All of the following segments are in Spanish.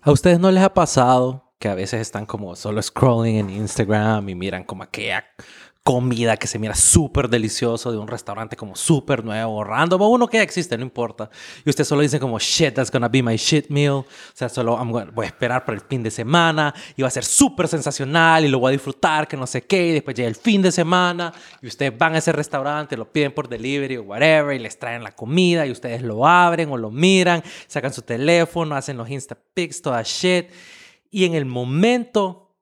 ¿A ustedes no les ha pasado que a veces están como solo scrolling en Instagram y miran como aquella comida que se mira súper delicioso de un restaurante como súper nuevo, random, o uno que existe, no importa. Y usted solo dice como, shit, that's gonna be my shit meal. O sea, solo gonna- voy a esperar para el fin de semana y va a ser súper sensacional y lo voy a disfrutar, que no sé qué. Y después llega el fin de semana y ustedes van a ese restaurante, lo piden por delivery o whatever y les traen la comida y ustedes lo abren o lo miran, sacan su teléfono, hacen los Insta pics, toda shit. Y en el momento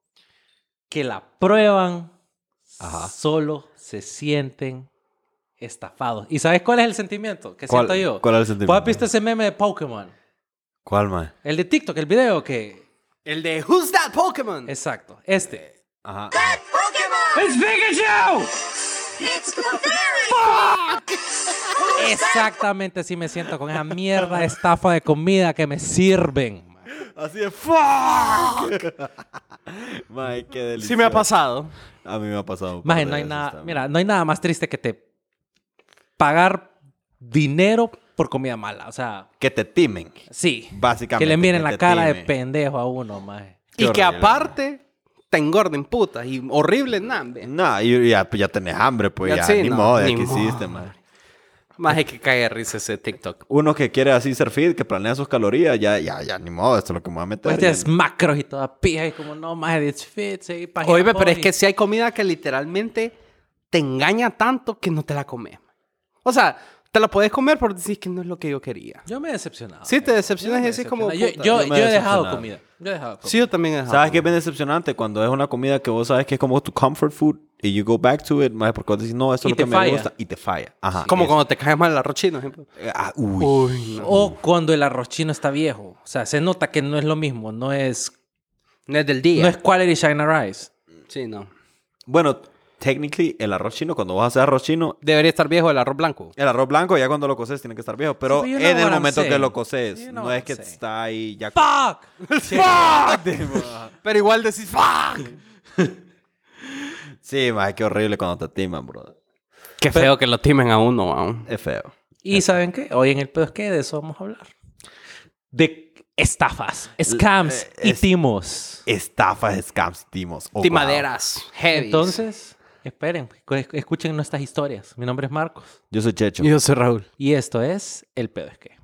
que la prueban, Ajá. solo se sienten estafados. ¿Y sabes cuál es el sentimiento que ¿Cuál- siento yo? cuál es el sentimiento? ¿Vos has visto ese meme de Pokémon? ¿Cuál, mae? El de TikTok, el video que... El de Who's That Pokémon? Exacto, este. Ajá. Exactamente así me siento con esa mierda de estafa de comida que me sirven. Así de fuck. mae, qué delicioso. Sí me ha pasado. A mí me ha pasado. de no hay nada, también. mira, no hay nada más triste que te pagar dinero por comida mala. O sea, Que te timen. sí. Básicamente. Que le miren la te cara de pendejo a uno. Qué y que aparte te engorden putas y horrible nambe. No, y ya, pues ya tenés hambre, pues Ya ya, sí, ni no, modo, ya ni que modo. hiciste, man. Más es que cae de risa ese TikTok. Uno que quiere así ser fit, que planea sus calorías, ya, ya, ya, ni modo, esto es lo que me voy a meter. Pues y- tienes macros y toda pija y como no, maje, it's fit, sí, página Oye, pero es que si hay comida que literalmente te engaña tanto que no te la comes. O sea, te la puedes comer por decir que no es lo que yo quería. Yo me he decepcionado. Sí, te decepcionas Yo me y decís como. Yo, yo, yo me yo he dejado comida. Yo he dejado comida. Sí, yo también he dejado. ¿Sabes qué es bien decepcionante? Cuando es una comida que vos sabes que es como tu comfort food y you go back to it, más porque vos decís, no, esto es lo que te me falla. gusta, y te falla. Ajá. Como eso. cuando te cae mal el arroz chino, por ejemplo. Ah, uy. Uy, no. O cuando el arroz chino está viejo. O sea, se nota que no es lo mismo. No es, No es del día. no es quality China rice. Sí, no. Bueno, technically, el arroz chino, cuando vas a hacer arroz chino, Debería estar viejo el arroz blanco. el arroz blanco ya cuando lo coces tiene que estar viejo. Pero Sí, en el momento que lo coces, You know no es que está ahí ya... ¡Fuck! Pero igual decís, ¡fuck! Sí, más qué horrible cuando te timan, bro. Qué feo que lo timen a uno, aún. Es feo. Y ¿saben qué? Hoy en el pedo es que de eso vamos a hablar. De estafas, scams eh, y es- timos. Estafas, scams, timos. Oh, Timaderas. Heavy. Entonces, esperen, cu- escuchen nuestras historias. Mi nombre es Marcos. wow. Yo soy Checho. Yo soy Raúl. Y esto es El pedo es que.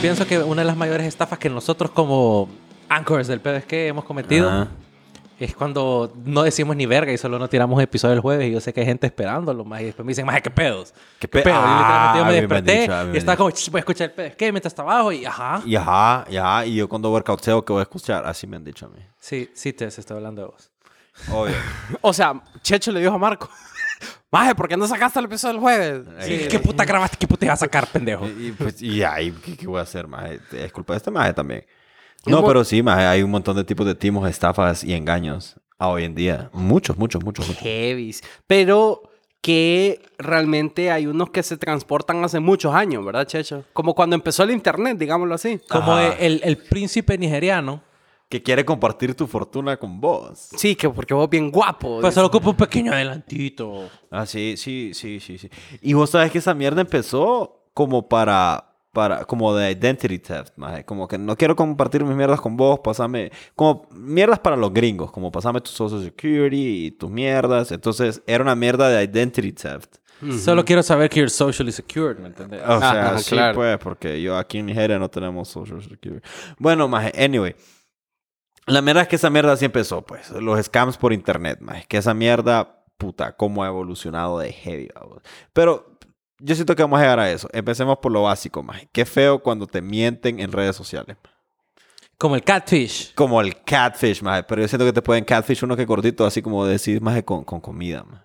Pienso que una de las mayores estafas que nosotros como anchors del pedo es que hemos cometido Ajá. es cuando no decimos ni verga y solo no tiramos episodio el jueves y yo sé que hay gente esperándolo más y después me dicen, más qué pedos. ¿Qué ¿Qué pe- pedo? Y literalmente yo Ah, me mí me desperté dicho, a mí me y estaba como, "Ch, voy a escuchar el pedo. ¿Qué? Mientras estaba abajo y ajá. Y ajá, y ajá. Y yo cuando workouteo, ¿qué voy a escuchar? Así me han dicho a mí. Sí, sí, te estoy hablando de vos. Obvio. O sea, Checho le dijo a Marco. Maje, ¿por qué no sacaste el episodio del jueves? Sí, ¿Qué puta grabaste? ¿Qué puta ibas a sacar, pendejo? y, y, pues, y ahí, ¿qué, qué voy a hacer, maje? Es culpa de este maje también. No, pero sí, maje, hay un montón de tipos de timos, estafas y engaños a hoy en día. Muchos, muchos, muchos, muchos. Heavies. Pero que realmente hay unos que se transportan hace muchos años, ¿verdad, Checho? Como cuando empezó el internet, digámoslo así. Como el, el príncipe nigeriano, Que quiere compartir tu fortuna con vos. Sí, que porque vos bien guapo. pues solo ocupa un pequeño adelantito. Ah, sí, sí, sí, sí, sí. Y vos sabes que esa mierda empezó como para, para, como de identity theft, maje. Como que no quiero compartir mis mierdas con vos, pasame, como mierdas para los gringos, como pasame tu social security y tus mierdas. Entonces, era una mierda de identity theft. Solo quiero saber que you're socially secured, ¿me entiendes? O sea, Ajá, sí, claro. pues, porque yo aquí en Nigeria no tenemos social security. Bueno, maje, anyway. La mierda es que esa mierda sí empezó, pues. Los scams por internet, maje. Que esa mierda, puta, cómo ha evolucionado de heavy, vamos. Pero yo siento que vamos a llegar a eso. Empecemos por lo básico, maje. Qué feo cuando te mienten en redes sociales. Como el catfish. Como el catfish, maje. Pero yo siento que te pueden catfish uno que gordito, así como decís, maje, con, con comida, maje.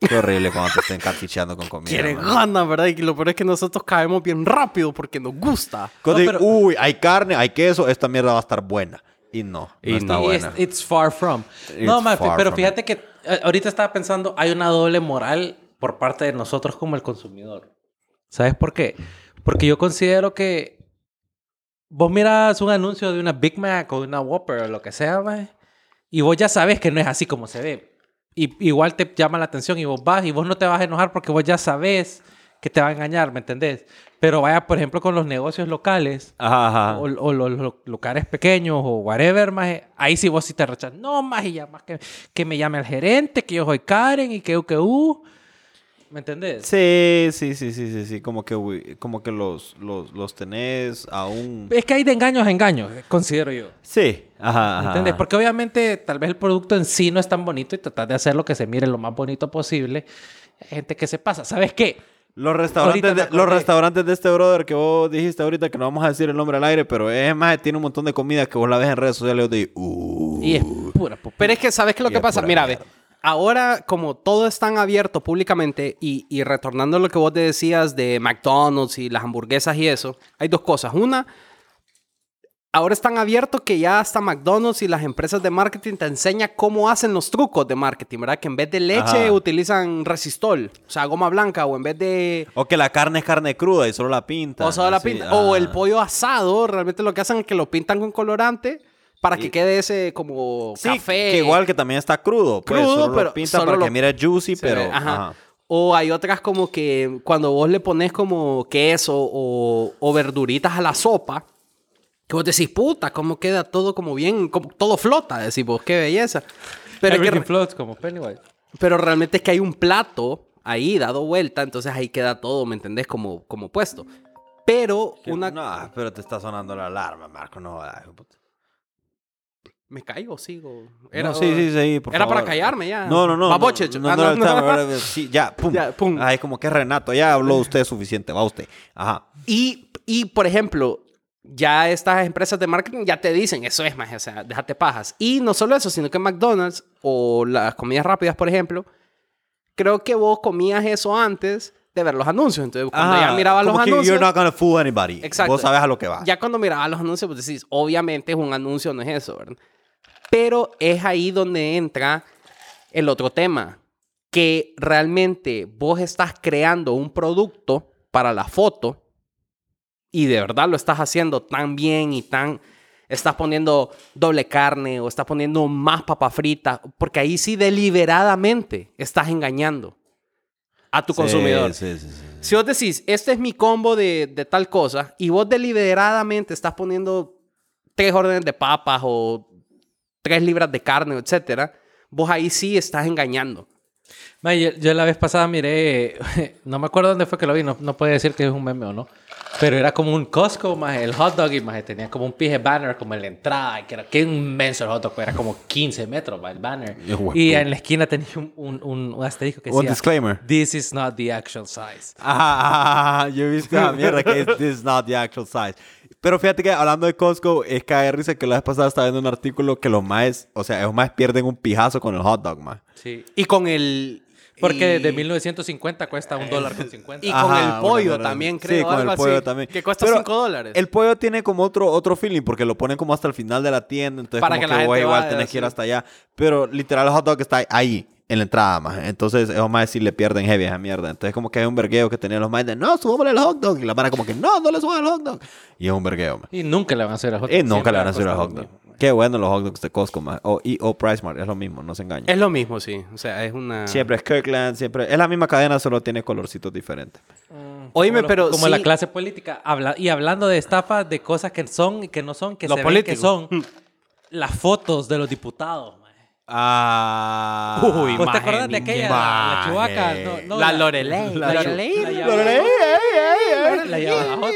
Qué horrible cuando te estén catfishando con comida. Quiere maje. ganas, ¿verdad? Y lo peor es que nosotros caemos bien rápido porque nos gusta. No, pero- uy, hay carne, hay queso, esta mierda va a estar buena. Y no, Y no está no. Y buena. it's far from. It's no, far pero from fíjate que eh, ahorita estaba pensando, hay una doble moral por parte de nosotros como el consumidor. ¿Sabes por qué? Porque yo considero que vos miras un anuncio de una Big Mac o de una Whopper o lo que sea, y vos ya sabes que no es así como se ve. Y igual te llama la atención y vos vas y vos no te vas a enojar porque vos ya sabes que te va a engañar, ¿me entendés? Pero vaya, por ejemplo, con los negocios locales Ajá, ajá. o, o los, los locales pequeños o whatever, maje, ahí sí vos sí te rechazas. No, más y ya más que, que me llame el gerente, que yo soy Karen y que que uh. ¿Me entendés? Sí, sí, sí, sí, sí, sí. Como que, como que los, los, los tenés aún. Es que hay de engaños a engaños, eh, considero yo. Sí, ajá, ajá. ¿Entendés? Porque obviamente tal vez el producto en sí no es tan bonito y tratar de hacerlo que se mire lo más bonito posible. Hay gente que se pasa. ¿Sabes qué? Los restaurantes, de, los restaurantes de este brother que vos dijiste ahorita que no vamos a decir el nombre al aire, pero es más, tiene un montón de comida que vos la ves en redes sociales y uh. Y es pura. Pero es que, ¿sabes qué es lo que es pasa? Mira, ve, ahora como todo es tan abierto públicamente y, y retornando a lo que vos te decías de McDonald's y las hamburguesas y eso, hay dos cosas. Una, ahora es tan abierto que ya hasta McDonald's y las empresas de marketing te enseñan cómo hacen los trucos de marketing, ¿verdad? Que en vez de leche Ajá. utilizan resistol, o sea, goma blanca, o en vez de... O que la carne es carne cruda y solo la pintan. O, solo la así, pinta- o el ah. pollo asado, realmente lo que hacen es que lo pintan con colorante para que Y- quede ese como Sí, café. que igual que también está crudo. Pues, Crudo, solo pero lo pintan solo para lo- que mire juicy, Se pero... ajá. ajá. O hay otras como que cuando vos le pones como queso o, o verduritas a la sopa, que vos decís, puta, cómo queda todo como bien, como, todo flota, decís vos, qué belleza. Pero, es que Everything re- floats como Pennywise. pero realmente es que hay un plato ahí dado vuelta, entonces ahí queda todo, ¿me entendés? Como, como puesto. Pero Que- una... No, pero te está sonando la alarma, Marco. No. ¿Me caigo sigo? No, sí, sí, sí, por Era para favor. callarme ya. No, no, no. Va, no. No, Ah, no, no, no. sí, ya, pum. Ya, pum. Ay, como que Renato, ya habló usted suficiente, va usted. Ajá. Y, y, por ejemplo, ya estas empresas de marketing ya te dicen, eso es más, o sea, déjate pajas. Y no solo eso, sino que McDonald's o las comidas rápidas, por ejemplo, creo que vos comías eso antes de ver los anuncios. Entonces, cuando Ajá, ya mirabas los anuncios, You're not gonna fool anybody. Exacto. Vos sabes a lo que va. ya cuando mirabas los anuncios, pues decís, obviamente es un anuncio, no es eso, ¿verdad? Pero es ahí donde entra el otro tema, que realmente vos estás creando un producto para la foto y de verdad lo estás haciendo tan bien y tan... Estás poniendo doble carne o estás poniendo más papa frita, porque ahí sí deliberadamente estás engañando a tu Sí, consumidor. Sí, sí, sí. Si vos decís, este es mi combo de, de tal cosa, y vos deliberadamente estás poniendo tres órdenes de papas o tres libras de carne, etcétera, vos ahí sí estás engañando. Ma, yo, yo la vez pasada miré, no me acuerdo dónde fue que lo vi, no, no puede decir que es un meme o no, pero era como un Costco, más el hot dog y más tenía como un pije banner como en la entrada, que era que inmenso el hot dog, era como 15 metros ma, el banner. Y en la esquina tenía un, un, un, un asterisco que decía, disclaimer. This is not the actual size. Ajá, yo he visto esa mierda que es this is not the actual size. Pero fíjate que hablando de Costco, es que hay risa que la vez pasada estaba viendo un artículo que los maes, o sea, los maes pierden un pijazo con el hot dog, más. Sí. Y con el... Porque y- de 1950 cuesta un dólar con 50. Y Ajá, con el pollo también, Sí, creo. con algo el pollo así, también. Que cuesta Pero 5 dólares. El pollo tiene como otro, otro feeling porque lo ponen como hasta el final de la tienda, entonces Para como que que, vos igual tenés que ir sí. hasta allá. Pero literal el hot dog está ahí, en la entrada, más. Entonces esos maes sí le pierden heavy a esa mierda. Entonces como que hay un vergueo que tenían los maes de, no, subámosle el hot dog. Y la para como que, no, no le suban el hot dog. Y es un vergueo, man. Y nunca le van a hacer el hot dog. Y nunca siempre le van va a hacer el hot dog. Qué bueno los hot dogs de Costco, man. O, y, o Price Mart, es lo mismo, no se engañen. Es lo mismo, sí. O sea, es una... Siempre es Kirkland, siempre. Es la misma cadena, solo tiene colorcitos diferentes. Oíme, Como lo- pero Como sí- la clase política. Habla, y hablando de estafas, de cosas que son y que no son, que Los se ven que son las fotos de los diputados. Ah. Uy, ¿Vos te acordás de aquella? La, la chihuaca. No, no, La Lorelei. La, La Lorelei. Lorelei. La Lorelei, llamada- ey, la llamada hot.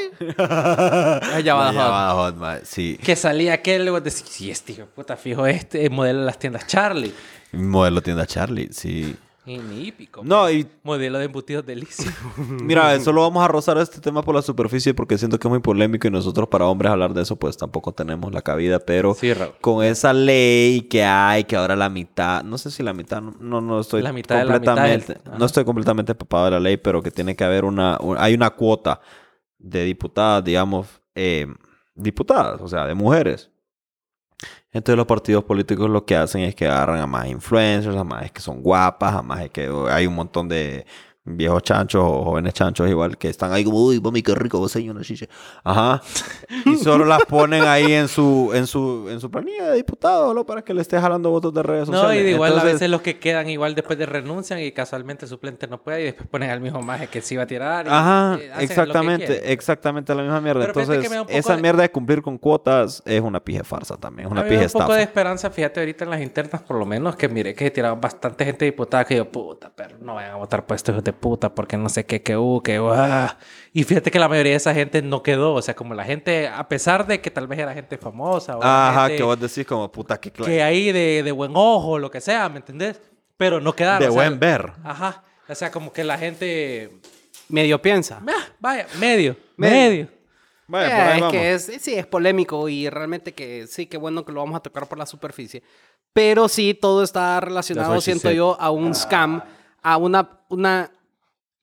La llamada hot, man. Sí. Que salía aquel, luego decía, sí, este hijo puta fijo, este modelo de las tiendas Charlie. Modelo tienda Charlie, sí. Ni hípico. No, y Modelo de embutidos delicia. mira, solo vamos a rozar este tema por la superficie porque siento que es muy polémico y nosotros para hombres hablar de eso pues tampoco tenemos la cabida, pero Sí, con esa ley que hay, que ahora la mitad, no sé si la mitad, no, no, estoy La mitad de la mitad completamente, del- no estoy completamente empapado de la ley, pero que tiene que haber una, un- hay una cuota de diputadas, digamos, eh, diputadas, o sea, de mujeres. Entonces los partidos políticos lo que hacen es que agarran a más influencers, a más que son guapas, a más que hay un montón de viejos chanchos o jóvenes chanchos igual, que están ahí como, uy, mami, qué rico, vos una chicha. Ajá. Y solo las ponen ahí en su, en su, en su planilla de diputado, ¿no? Para que le esté jalando votos de redes No, sociales. y de igual a veces los que quedan igual después de renuncian y casualmente suplente no puede y después ponen al mismo maje que se iba a tirar. y- Ajá, y que exactamente, exactamente la misma mierda. Pero Entonces, un esa de- mierda de cumplir con cuotas es una pije farsa también, es una mí me da pije un poco estafa. de esperanza, fíjate, ahorita en las internas, por lo menos, que miré que se tiraban bastante gente diputada que yo, puta, pero no vayan a votar por estos de puta, porque no sé qué, que uh, que uh. Y fíjate que la mayoría de esa gente no quedó, o sea, como la gente, a pesar de que tal vez era gente famosa o Ajá, gente que vos decís como puta que, que ahí de, de buen ojo, lo que sea, ¿me entendés? Pero no quedaron. de o sea, buen ver. Ajá, o sea, como que la gente, Medio piensa. ah, vaya, medio, Medio. medio. Vaya, Eh, por ahí es vamos. que es, sí, es polémico y realmente que sí, qué bueno que lo vamos a tocar por la superficie. Pero sí, todo está relacionado, siento yo, a un scam, a una, una,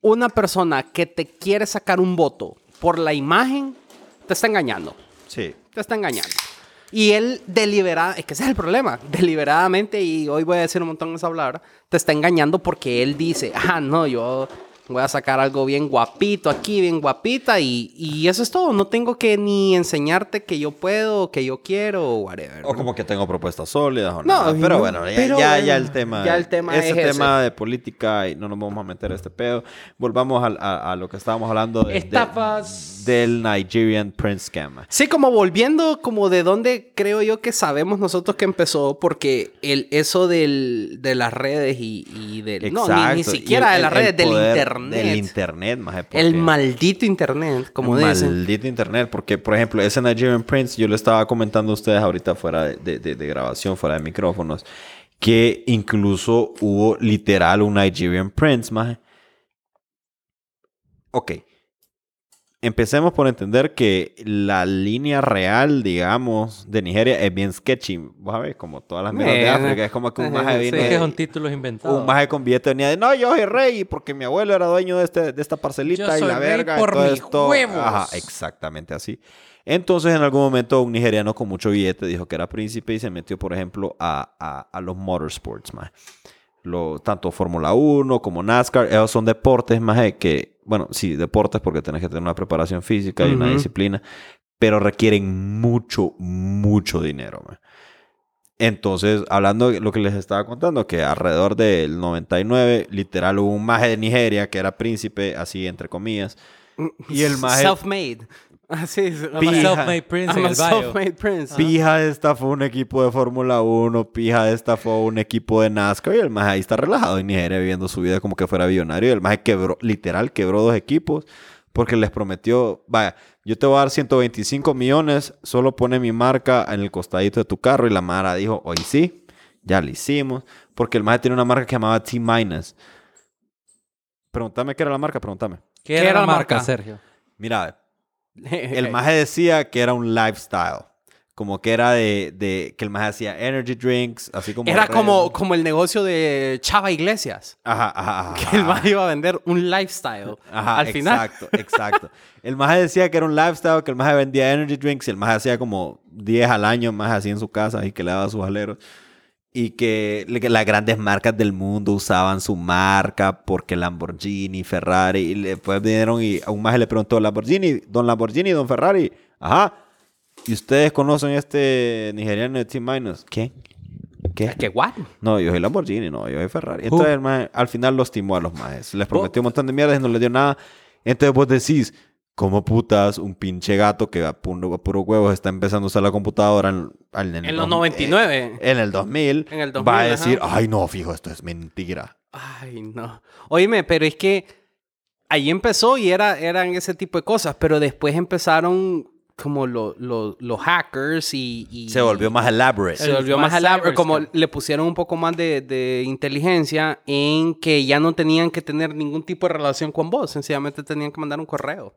una persona que te quiere sacar un voto por la imagen, te está engañando. Sí. Te está engañando. Y él deliberada, es que ese es el problema, deliberadamente, y hoy voy a decir un montón de esa palabra, te está engañando porque él dice, ah, no, yo voy a sacar algo bien guapito aquí, bien guapita, y, y eso es todo. No tengo que ni enseñarte que yo puedo, que yo quiero, o whatever. O como que tengo propuestas sólidas o No, nada. Pero no, bueno, ya, pero ya, bueno, ya el tema. ya el tema ese es tema de política y no nos vamos a meter a este pedo. Volvamos a, a lo que estábamos hablando de- de- Estafas. del Nigerian Prince Scam. Sí, como volviendo, como de dónde creo yo que sabemos nosotros que empezó, porque el, eso del, de las redes y, y del... No, ni, siquiera el- de las redes, del poder internet. Del internet, porque- el maldito internet, como El dicen. Maldito internet, porque por ejemplo, ese Nigerian Prince, yo le estaba comentando a ustedes ahorita fuera de, de- de- de grabación, fuera de micrófonos, que incluso hubo literal un Nigerian Prince, maje. Ok. Empecemos por entender que la línea real, digamos, de Nigeria es bien sketchy. Vos sabés, como todas las mierdas de África. Es como que un maje sí, que de- son títulos inventados. un maje con billete venía de no, yo soy rey porque mi abuelo era dueño de, este, de esta parcelita Yo y soy la rey verga. por y todo mis esto. huevos. Ajá, exactamente así. Entonces, en algún momento, un nigeriano con mucho billete dijo que era príncipe y se metió, por ejemplo, a, a, a los motorsports, maje. Lo, tanto Fórmula 1 como NASCAR, esos son deportes más que, bueno, sí, deportes porque tenés que tener una preparación física y una Ujú. disciplina, pero requieren mucho, mucho dinero. maje. Entonces, hablando de lo que les estaba contando, que alrededor del 99, literal, hubo un maje de Nigeria que era príncipe, así entre comillas, y el maje- Self-made. Así es. I'm a Pija. self-made prince I'm a self-made prince. Pija estafó un equipo de Fórmula 1, Pija estafó un equipo de NASCAR y el maje ahí está relajado en Nigeria viviendo su vida como que fuera billonario. Y el maje quebró, literal, quebró dos equipos porque les prometió, vaya, yo te voy a dar 125 millones, solo pone mi marca en el costadito de tu carro. Y la Mara dijo, hoy sí, ya lo hicimos. Porque el maje tiene una marca que llamaba T-Minus. Pregúntame qué era la marca, pregúntame. ¿Qué era la marca, Sergio? Mira, el maje decía que era un lifestyle. Como que era de, de que el maje hacía energy drinks, así como... Era como, como el negocio de Chava Iglesias. Ajá, ajá, ajá. Que el maje iba a vender un lifestyle. Ajá, al final. exacto, exacto. El maje decía que era un lifestyle, que el maje vendía energy drinks y el maje hacía como 10 al año más así en su casa y que le daba sus aleros. Y que, que las grandes marcas del mundo usaban su marca porque Lamborghini, Ferrari. Y después vinieron y a un maje le preguntó, Lamborghini, don Lamborghini, don Ferrari. Ajá. ¿Y ustedes conocen este nigeriano de T-Minus? ¿Qué? ¿Qué? ¿Qué what? No, yo soy Lamborghini, no, yo soy Ferrari. Entonces, el maje, al final los timó a los majes. Les prometió un montón de mierdas y no les dio nada. Entonces vos decís, ¿cómo putas un pinche gato que a puro, a puro huevos está empezando a usar la computadora en, en el En los dos- 99. eh, en el 2000, En el 2000, va a decir, ajá. ay no, fijo, esto es mentira. Ay, no. Oíme, pero es que ahí empezó y era, eran ese tipo de cosas, pero después empezaron como lo- lo- los hackers y, y- Se volvió más elaborate. se volvió más más elaborado, cyber como le pusieron un poco más de, de inteligencia en que ya no tenían que tener ningún tipo de relación con vos, sencillamente tenían que mandar un correo.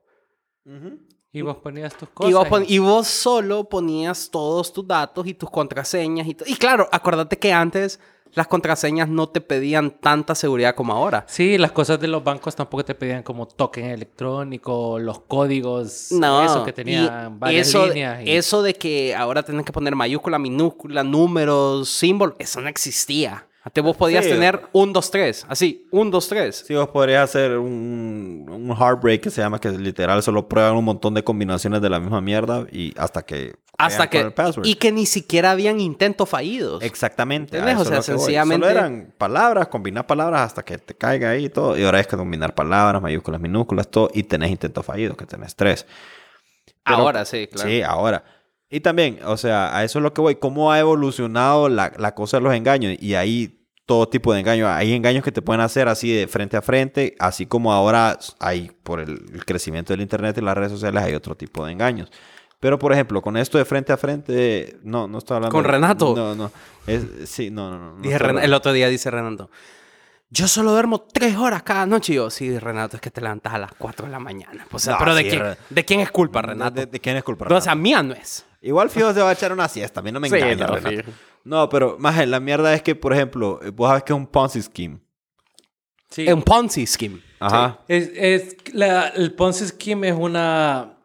Y vos ponías tus cosas. Y vos, pon- y vos solo ponías todos tus datos y tus contraseñas y claro, acuérdate que antes las contraseñas no te pedían tanta seguridad como ahora. Sí, las cosas de los bancos tampoco te pedían como token electrónico, los códigos, No, eso que tenían varias eso, líneas. y- eso de que ahora tenés que poner mayúscula, minúscula, números, símbolos, eso no existía Antes vos podías Sí. tener un, dos, tres. Así, un, dos, tres. Sí, vos podrías hacer un, un heartbreak que se llama que literal solo prueban un montón de combinaciones de la misma mierda y hasta que Hasta que... Y que ni siquiera habían intentos fallidos. Exactamente. O sea, sencillamente- Solo eran palabras, combinar palabras hasta que te caiga ahí y todo. Y ahora es que combinar palabras, mayúsculas, minúsculas, todo. Y tenés intentos fallidos, que tenés tres. Pero- Ahora sí, claro. Sí, ahora. Y también, o sea, a eso es lo que voy. ¿Cómo ha evolucionado la, la cosa de los engaños? Y ahí todo tipo de engaños. Hay engaños que te pueden hacer así de frente a frente, así como ahora hay, por el, crecimiento del Internet y las redes sociales, hay otro tipo de engaños. Pero, por ejemplo, con esto de frente a frente, no, no estoy hablando... ¿Con Renato? No, no. Es, sí, no, no, no. Dije Ren- el otro día dice Renato. Yo solo duermo tres horas cada noche. Y yo, sí, Renato, es que te levantas a las 4 de la mañana. O sea, No, pero ¿de, sí, quién, Re- ¿de quién es culpa, ¿De, Renato? de- de quién es culpa? No, o Renato? sea, mía no es. Igual fijo se va a echar una siesta. A mí no me Sí, engaña, no, Renato. No, pero, más la mierda es que, por ejemplo, eh, vos sabes que es un Ponzi scheme. Sí. Es un Ponzi scheme. Ajá. Es, es la- el Ponzi Scheme es una,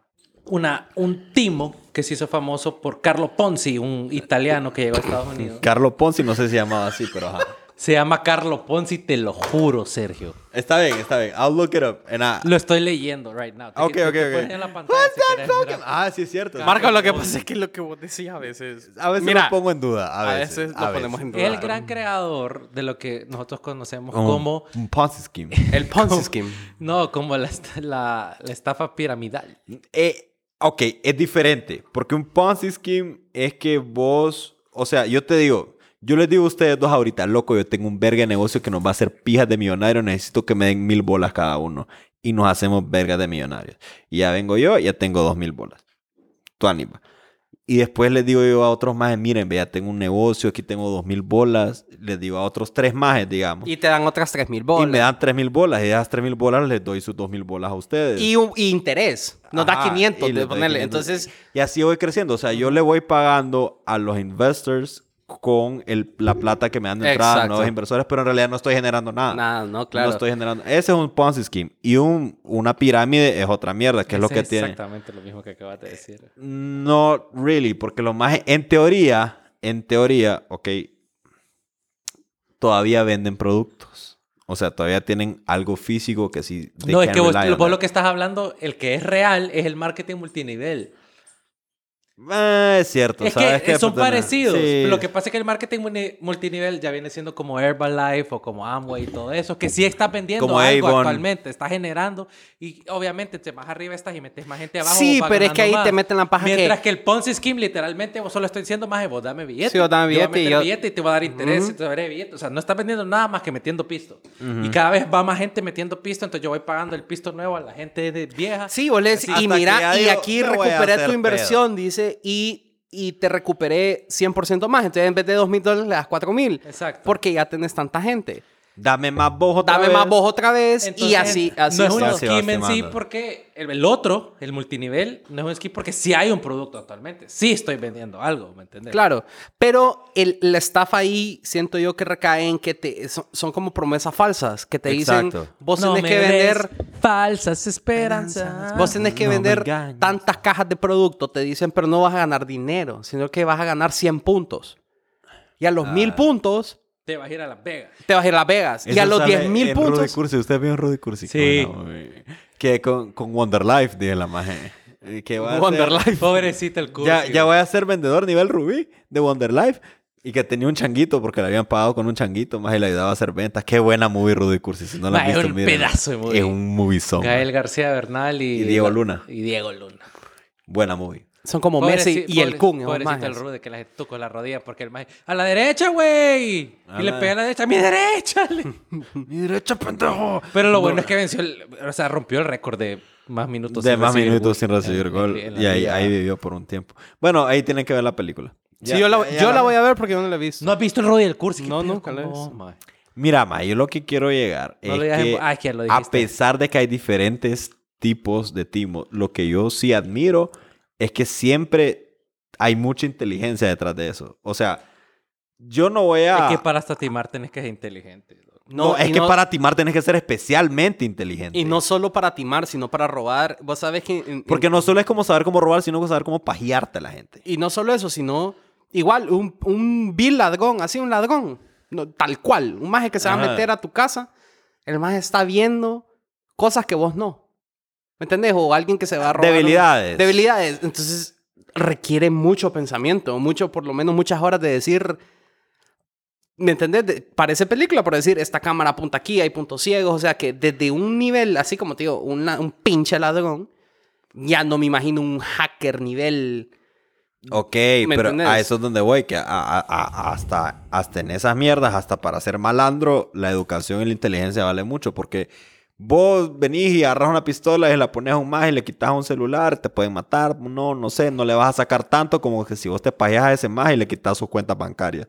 una, un timo que se hizo famoso por Carlo Ponzi, un italiano que llegó a Estados Unidos. Carlos Ponzi, no sé si se llamaba así, pero ajá. Se llama Carlo Ponzi, te lo juro, Sergio. Está bien, está bien. I'll look it up. And I- Lo estoy leyendo right now. Ok, ok, ok. pones en la pantalla si quieres mirar. Ah, sí es cierto. Marco, lo que pasa es que lo que vos decís a veces. A veces Mira, lo pongo en duda. A a veces, veces a lo ponemos veces. en duda. El gran creador de lo que nosotros conocemos como... Un Ponzi scheme. El Ponzi scheme. No, como la, la estafa piramidal. Eh, ok, es diferente. Porque un Ponzi scheme es que vos... O sea, yo te digo... Yo les digo a ustedes dos ahorita, loco, yo tengo un verga de negocio que nos va a hacer pijas de millonarios. Necesito que me den mil bolas cada uno. Y nos hacemos vergas de millonarios. Y ya vengo yo, ya tengo dos mil bolas. Tu ánima. Y después les digo yo a otros más, miren, vea, tengo un negocio, aquí tengo dos mil bolas. Les digo a otros tres más, digamos. Y te dan otras 3 mil Y bolas. me dan 3 mil bolas. Y esas 3 mil bolas les doy sus 2 mil bolas a ustedes. Y, un, y interés. Nos da Ajá, 500 y de ponerle. 500. Entonces, Y así voy creciendo. O sea, yo le voy pagando a los investors con el, la plata que me dan de entrada a Exacto. nuevos inversores, pero en realidad no estoy generando nada. nada, no, claro. No estoy generando. Ese es un Ponzi scheme. Y un, una pirámide es otra mierda, que es lo que tiene. Exactamente lo mismo que acabas de decir. No, really, porque lo más, en teoría, en teoría, ok, todavía venden productos. O sea, todavía tienen algo físico que sí. No, es que vos, vos that. lo que estás hablando, el que es real, es el marketing multinivel. Ah, es cierto. Es ¿sabes que son Pues, parecidos. sí. Lo que pasa es que el marketing multinivel ya viene siendo como Herbalife o como Amway y todo eso, que sí está vendiendo Como algo Avon. actualmente, está generando y obviamente te más arriba estás y metes más gente abajo. Sí, vas pero es que ahí te más. meten la paja que- Mientras que... el Ponzi Scheme literalmente vos solo estoy diciendo más de vos dame billete. Sí, vos dame Yo billete y meter yo- billete y te voy a dar interés y te daré billete. O sea, no estás vendiendo nada más que metiendo pisto. Y cada vez va más gente metiendo pisto, entonces yo voy pagando el pisto nuevo a la gente vieja. Sí, vos le y que mira, y digo, aquí "Me voy a recuperé tu inversión, dice, y, y te recuperé 100% más. Entonces, en vez de 2 mil dólares, le das 4 mil. Exacto. Porque ya tenés tanta gente. Dame más vos otra Dame vez. más vos otra vez y así, así no es un scheme en sí porque el, el otro, el multinivel, no es un scheme porque sí hay un producto actualmente. Sí estoy vendiendo algo, ¿me entiendes? Claro, pero el, la estafa ahí siento yo que recae en que te, son, son como promesas falsas que te dicen, Exacto. vos No tenés que vender, falsas esperanzas. vos tenés que No vender tantas cajas de producto, te dicen, pero no vas a ganar dinero, sino que vas a ganar 100 puntos. Y a los Ah. 1000 puntos Te vas a ir a Las Vegas. te vas a ir a Las Vegas. y a los sale 10 mil en Rudy puntos. Cursi. ¿Usted vio Rudy Cursi? Sí. Que con, con Wonder Life, dije la maje. Eh, Que va a Wonder Life. Pobrecita el curso. Ya, ya voy a ser vendedor nivel Rubí de Wonder Life. Y que tenía un changuito porque le habían pagado con un changuito más y le ayudaba a hacer ventas. Qué buena movie Rudy Cursi. Si no la Ma, han es visto, un pedazo de movie. Es un movie song. Gael García Bernal y... Y Diego Luna. Y Diego Luna. Buena movie. Son como Messi Pobreci- y el pobre- Kun. esos Pobrecito el. Rude que le tocó la rodilla porque el maje... ¡A la derecha, güey! Y le la- pega a la derecha. ¡A mi derecha! Mi derecha, pendejo. Pero lo bueno es que venció... el- O sea, rompió el récord de más minutos De sin más recibir minutos gol sin recibir gol. en la y ahí, liga. ahí vivió por un tiempo. Bueno, ahí tienen que ver la película. Sí, yo la, yo la voy a ver porque yo no la he visto. ¿No has visto el Rudy del curso? No, nunca lo he visto. Mira, ma, yo lo que quiero llegar No es digas en que vo- ah, es que ya lo a dijiste. pesar de que hay diferentes tipos de timos, lo que yo sí admiro es que siempre hay mucha inteligencia detrás de eso. O sea, yo no voy a... Es que para hasta timar tenés que ser inteligente. loco. No, es que no- para timar tenés que ser especialmente inteligente. Y no solo para timar, sino para robar. Vos sabes que... en- en- Porque no solo es como saber cómo robar, sino saber cómo pajearte a la gente. Y no solo eso, sino... Igual, un, un vil ladrón, así un ladrón. No, tal cual. Un maje que se va a meter a tu casa, el maje está viendo cosas que vos no. ¿Me entendés? O alguien que se va a robar. un- Debilidades. Debilidades. Entonces requiere mucho pensamiento, mucho, por lo menos muchas horas de decir. ¿Me entendés? De- parece película por decir, esta cámara apunta aquí, hay puntos ciegos. O sea que desde un nivel, así como te digo, una- un pinche ladrón, ya no me imagino un hacker nivel. Ok, ¿Me pero entendés? a eso es donde voy, que a- a- a- hasta, hasta en esas mierdas, hasta para ser malandro, la educación y la inteligencia vale mucho, porque vos venís y agarras una pistola y la pones a un más y le quitas un celular, te pueden matar, no, no sé, no le vas a sacar tanto como que si vos te pajeas a ese más y le quitas sus cuentas bancarias.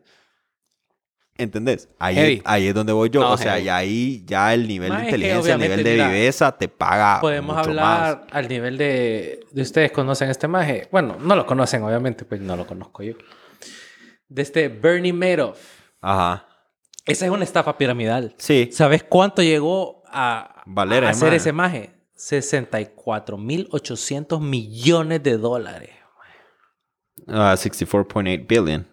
¿Entendés? Ahí, Heavy. ahí es donde voy yo. No, o sea, heavy. y ahí ya el nivel de inteligencia, el nivel de mira, viveza te paga Podemos mucho hablar más. al nivel de, de ustedes conocen este maje. Bueno, no lo conocen, obviamente, pues no lo conozco yo. De este Bernie Madoff. Ajá. Esa es una estafa piramidal. Sí. ¿Sabes cuánto llegó a, Valer a ese hacer maje. ese maje? 64.800 millones de dólares. Ah, 64.8 billion.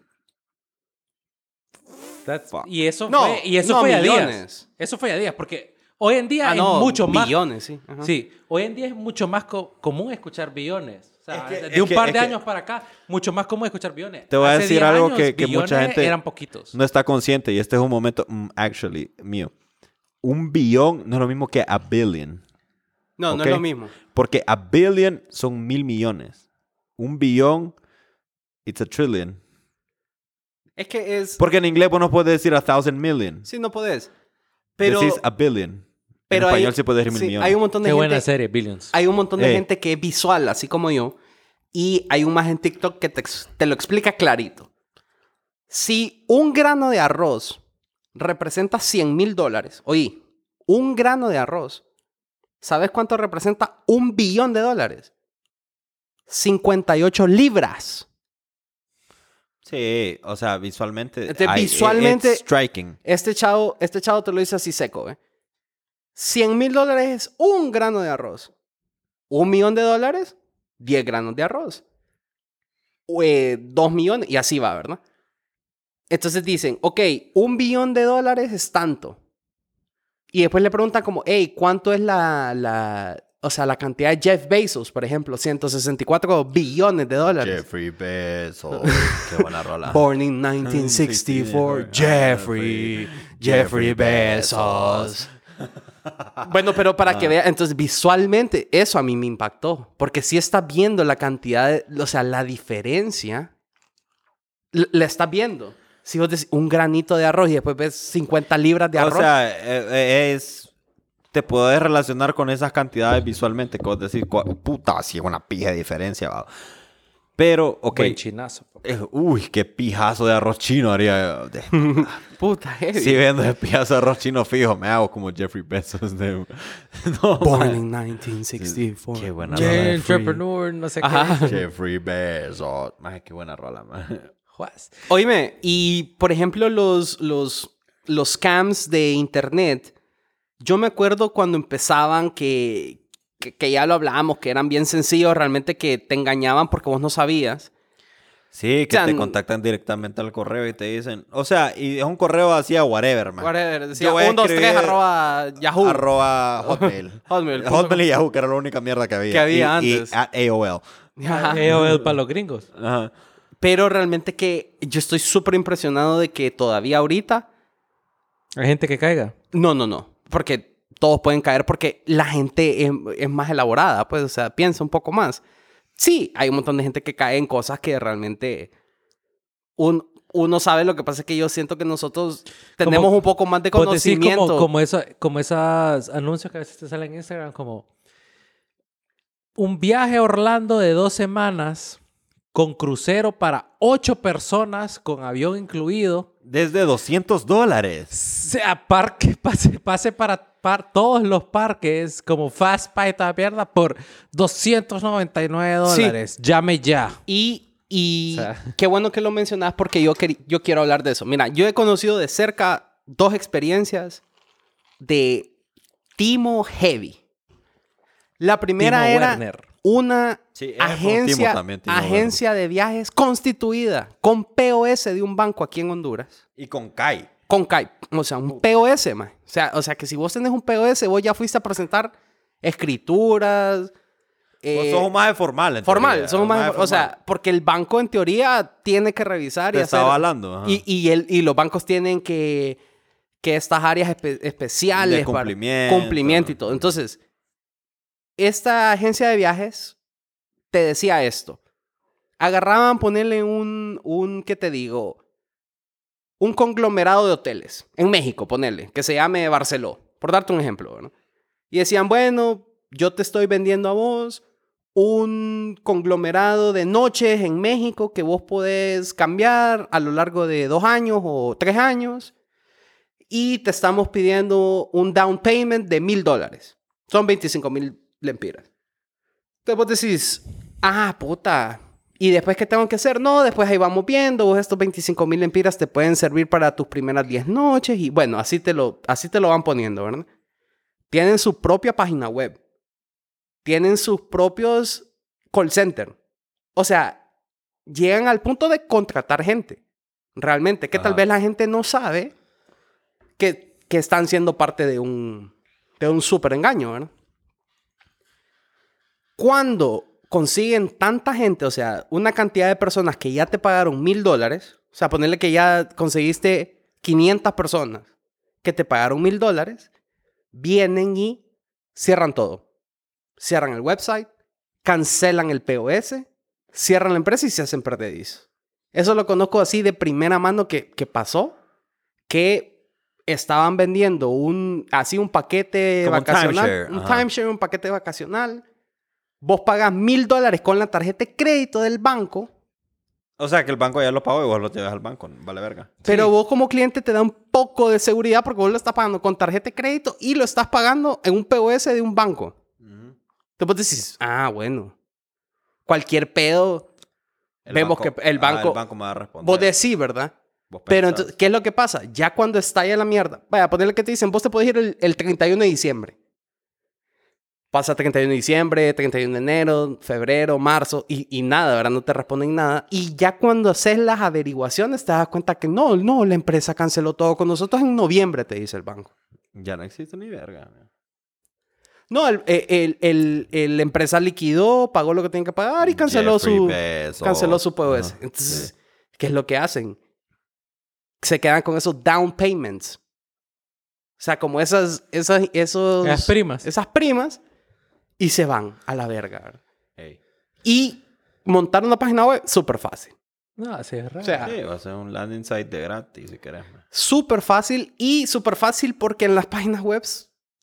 That's- Fuck. y eso No, fue, y eso no, fue a días. Eso fue a días, porque hoy en día Ah, es no, mucho más. billones, sí. Ajá. Sí, hoy en día es mucho más co- común escuchar billones. O sea, Es que- de es un que- par es de que- años para acá, mucho más común escuchar billones. Te voy a decir 10 algo años, que- que mucha gente eran poquitos. no está consciente y este es un momento, mm, actually, mío. Un billón no es lo mismo que a billion. No, no es lo mismo. Porque a billion son mil millones. Un billón, it's a trillion. Es que es... Porque en inglés vos no puedes decir a thousand million. Sí, no podés. Pero... Decís a billion. pero en hay- español sí puedes decir mil sí, millones. Hay un montón de Qué buena serie, Billions. Hay un montón de Eh. gente que es visual, así como yo. Y hay un más en TikTok que te, te lo explica clarito. Si un grano de arroz representa 100 mil dólares, oí, un grano de arroz, ¿sabes cuánto representa un billón de dólares? 58 libras. Sí, o sea, visualmente. It's striking. Este chavo, este chavo te lo dice así seco, ¿eh? 100 mil dólares es un grano de arroz. Un millón de dólares, 10 granos de arroz. O, eh, dos millones, y así va, ¿verdad? Entonces dicen, ok, un billón de dólares es tanto. Y después le preguntan como, hey, ¿cuánto es la, la, o sea, la cantidad de Jeff Bezos, por ejemplo? 164 billones de dólares. Jeffrey Bezos. Qué buena rola. Born in 1964, Jeffrey, Jeffrey Bezos. Bueno, pero para que vea, entonces visualmente eso a mí me impactó, porque si estás viendo la cantidad, de- o sea, la diferencia, la estás viendo. Si vos decís un granito de arroz y después ves 50 libras de arroz. O sea, eh, eh, es. Te puedes relacionar con esas cantidades visualmente. Con decir, puta, sí es una pija de diferencia, va. Pero, ok. Buen chinazo. eh, uy, qué pijazo de arroz chino haría. de- puta, heavy. si vendo el pijazo de arroz chino fijo, me hago como Jeffrey Bezos. De... No, Born man. in 1964. Qué buena rola. entrepreneur, no sé Ajá. qué. Jeffrey Bezos. Más qué buena rola, man. Juas. Oíme, y por ejemplo, los, los, los scams de internet, yo me acuerdo cuando empezaban que, que, que ya lo hablábamos, que eran bien sencillos, realmente que te engañaban porque vos no sabías. Sí, que O sea, te contactan directamente al correo y te dicen. O sea, y es un correo así a whatever, man. Whatever, decía Yo voy a 1, 2, 3, escribir arroba Yahoo. Arroba Hotmail. Hotmail. Hotmail y Yahoo, que era la única mierda que había. Que había Y- y antes. at AOL. AOL para los gringos. Ajá. Pero realmente que yo estoy súper impresionado de que todavía ahorita Hay gente que caiga. No, no, no. Porque todos pueden caer porque la gente es, es más elaborada, pues, o sea, piensa un poco más. Sí, hay un montón de gente que cae en cosas que realmente un- uno sabe. Lo que pasa es que yo siento que nosotros tenemos Como- un poco más de conocimiento. como, como, eso, como esos anuncios que a veces te salen en Instagram, como un viaje a Orlando de dos semanas con crucero para ocho personas con avión incluido. Desde 200 dólares. Sea parque, pase, pase para par- todos los parques como Fast Pay toda mierda por 299 Sí. dólares. Llame ya. Y, y O sea. qué bueno que lo mencionas porque yo, yo quiero hablar de eso. Mira, yo he conocido de cerca dos experiencias de Timo Heavy. La primera Timo era Werner. Una Sí, agencia, también, agencia de viajes constituida con POS de un banco aquí en Honduras. Y con Kai. con Kai, o sea, un POS, man. O sea, o sea, que si vos tenés un POS, vos ya fuiste a presentar escrituras. Vos eh, sos un más formal. en formal, teoría, somos un más, maje o formal. sea, porque el banco en teoría tiene que revisar y Te hacer ajá. y, y, el, y los bancos tienen que que estas áreas espe- especiales De para- cumplimiento. cumplimiento y todo. Entonces, esta agencia de viajes te decía esto. Agarraban ponerle un, un, ¿qué te digo? Un conglomerado de hoteles en México, ponerle, que se llame Barceló, por darte un ejemplo. ¿no? Y decían, bueno, yo te estoy vendiendo a vos un conglomerado de noches en México que vos podés cambiar a lo largo de dos años o tres años. Y te estamos pidiendo un down payment de mil dólares. Son 25 mil lempiras. Entonces vos decís, ah, puta. ¿Y después qué tengo que hacer? No, después ahí vamos viendo. Vos estos 25 mil lempiras te pueden servir para tus primeras 10 noches. Y bueno, así te, lo, así te lo van poniendo, ¿verdad? Tienen su propia página web. Tienen sus propios call center. O sea, llegan al punto de contratar gente. Realmente, que tal vez la gente no sabe que, que están siendo parte de un, de un súper engaño, ¿verdad? Cuando consiguen tanta gente, o sea, una cantidad de personas que ya te pagaron mil dólares, o sea, ponerle que ya conseguiste 500 personas que te pagaron mil dólares, vienen y cierran todo. Cierran el website, cancelan el POS, cierran la empresa y se hacen perdedizos. Eso lo conozco así de primera mano que, que pasó, que estaban vendiendo un, así un paquete Como un vacacional, timeshare, un timeshare, un paquete vacacional. Vos pagas mil dólares con la tarjeta de crédito del banco, O sea, que el banco ya lo pagó y vos lo llevas al banco. Vale verga. pero vos como cliente te da un poco de seguridad porque vos lo estás pagando con tarjeta de crédito y lo estás pagando en un POS de un banco. Entonces vos decís, ah, bueno, cualquier pedo, El Vemos banco- que el ah, banco- el banco me va a responder. vos decís, ¿verdad? Vos Pero entonces, ¿qué es lo que pasa? Ya cuando estalla la mierda, vaya, ponerle que te dicen, vos te puedes ir el, el 31 de diciembre. Pasa 31 de diciembre, 31 de enero, febrero, marzo, y, y nada, ¿verdad? No te responden nada. Y ya cuando haces las averiguaciones te das cuenta que no, no, la empresa canceló todo con nosotros en noviembre, te dice el banco. Ya no existe ni verga. No, el, el, el- el- la empresa liquidó, pagó lo que tenía que pagar y canceló Jeffrey su, Bezos. canceló su POS. Entonces, sí. ¿qué es lo que hacen? Se quedan con esos down payments. O sea, como esas, esas, esos, Las primas. esas primas y se van a la verga. Y montar una página web, súper fácil. No, así es raro. O sea, Sí, va a ser un landing site de gratis si querés. súper fácil y súper fácil porque en las páginas web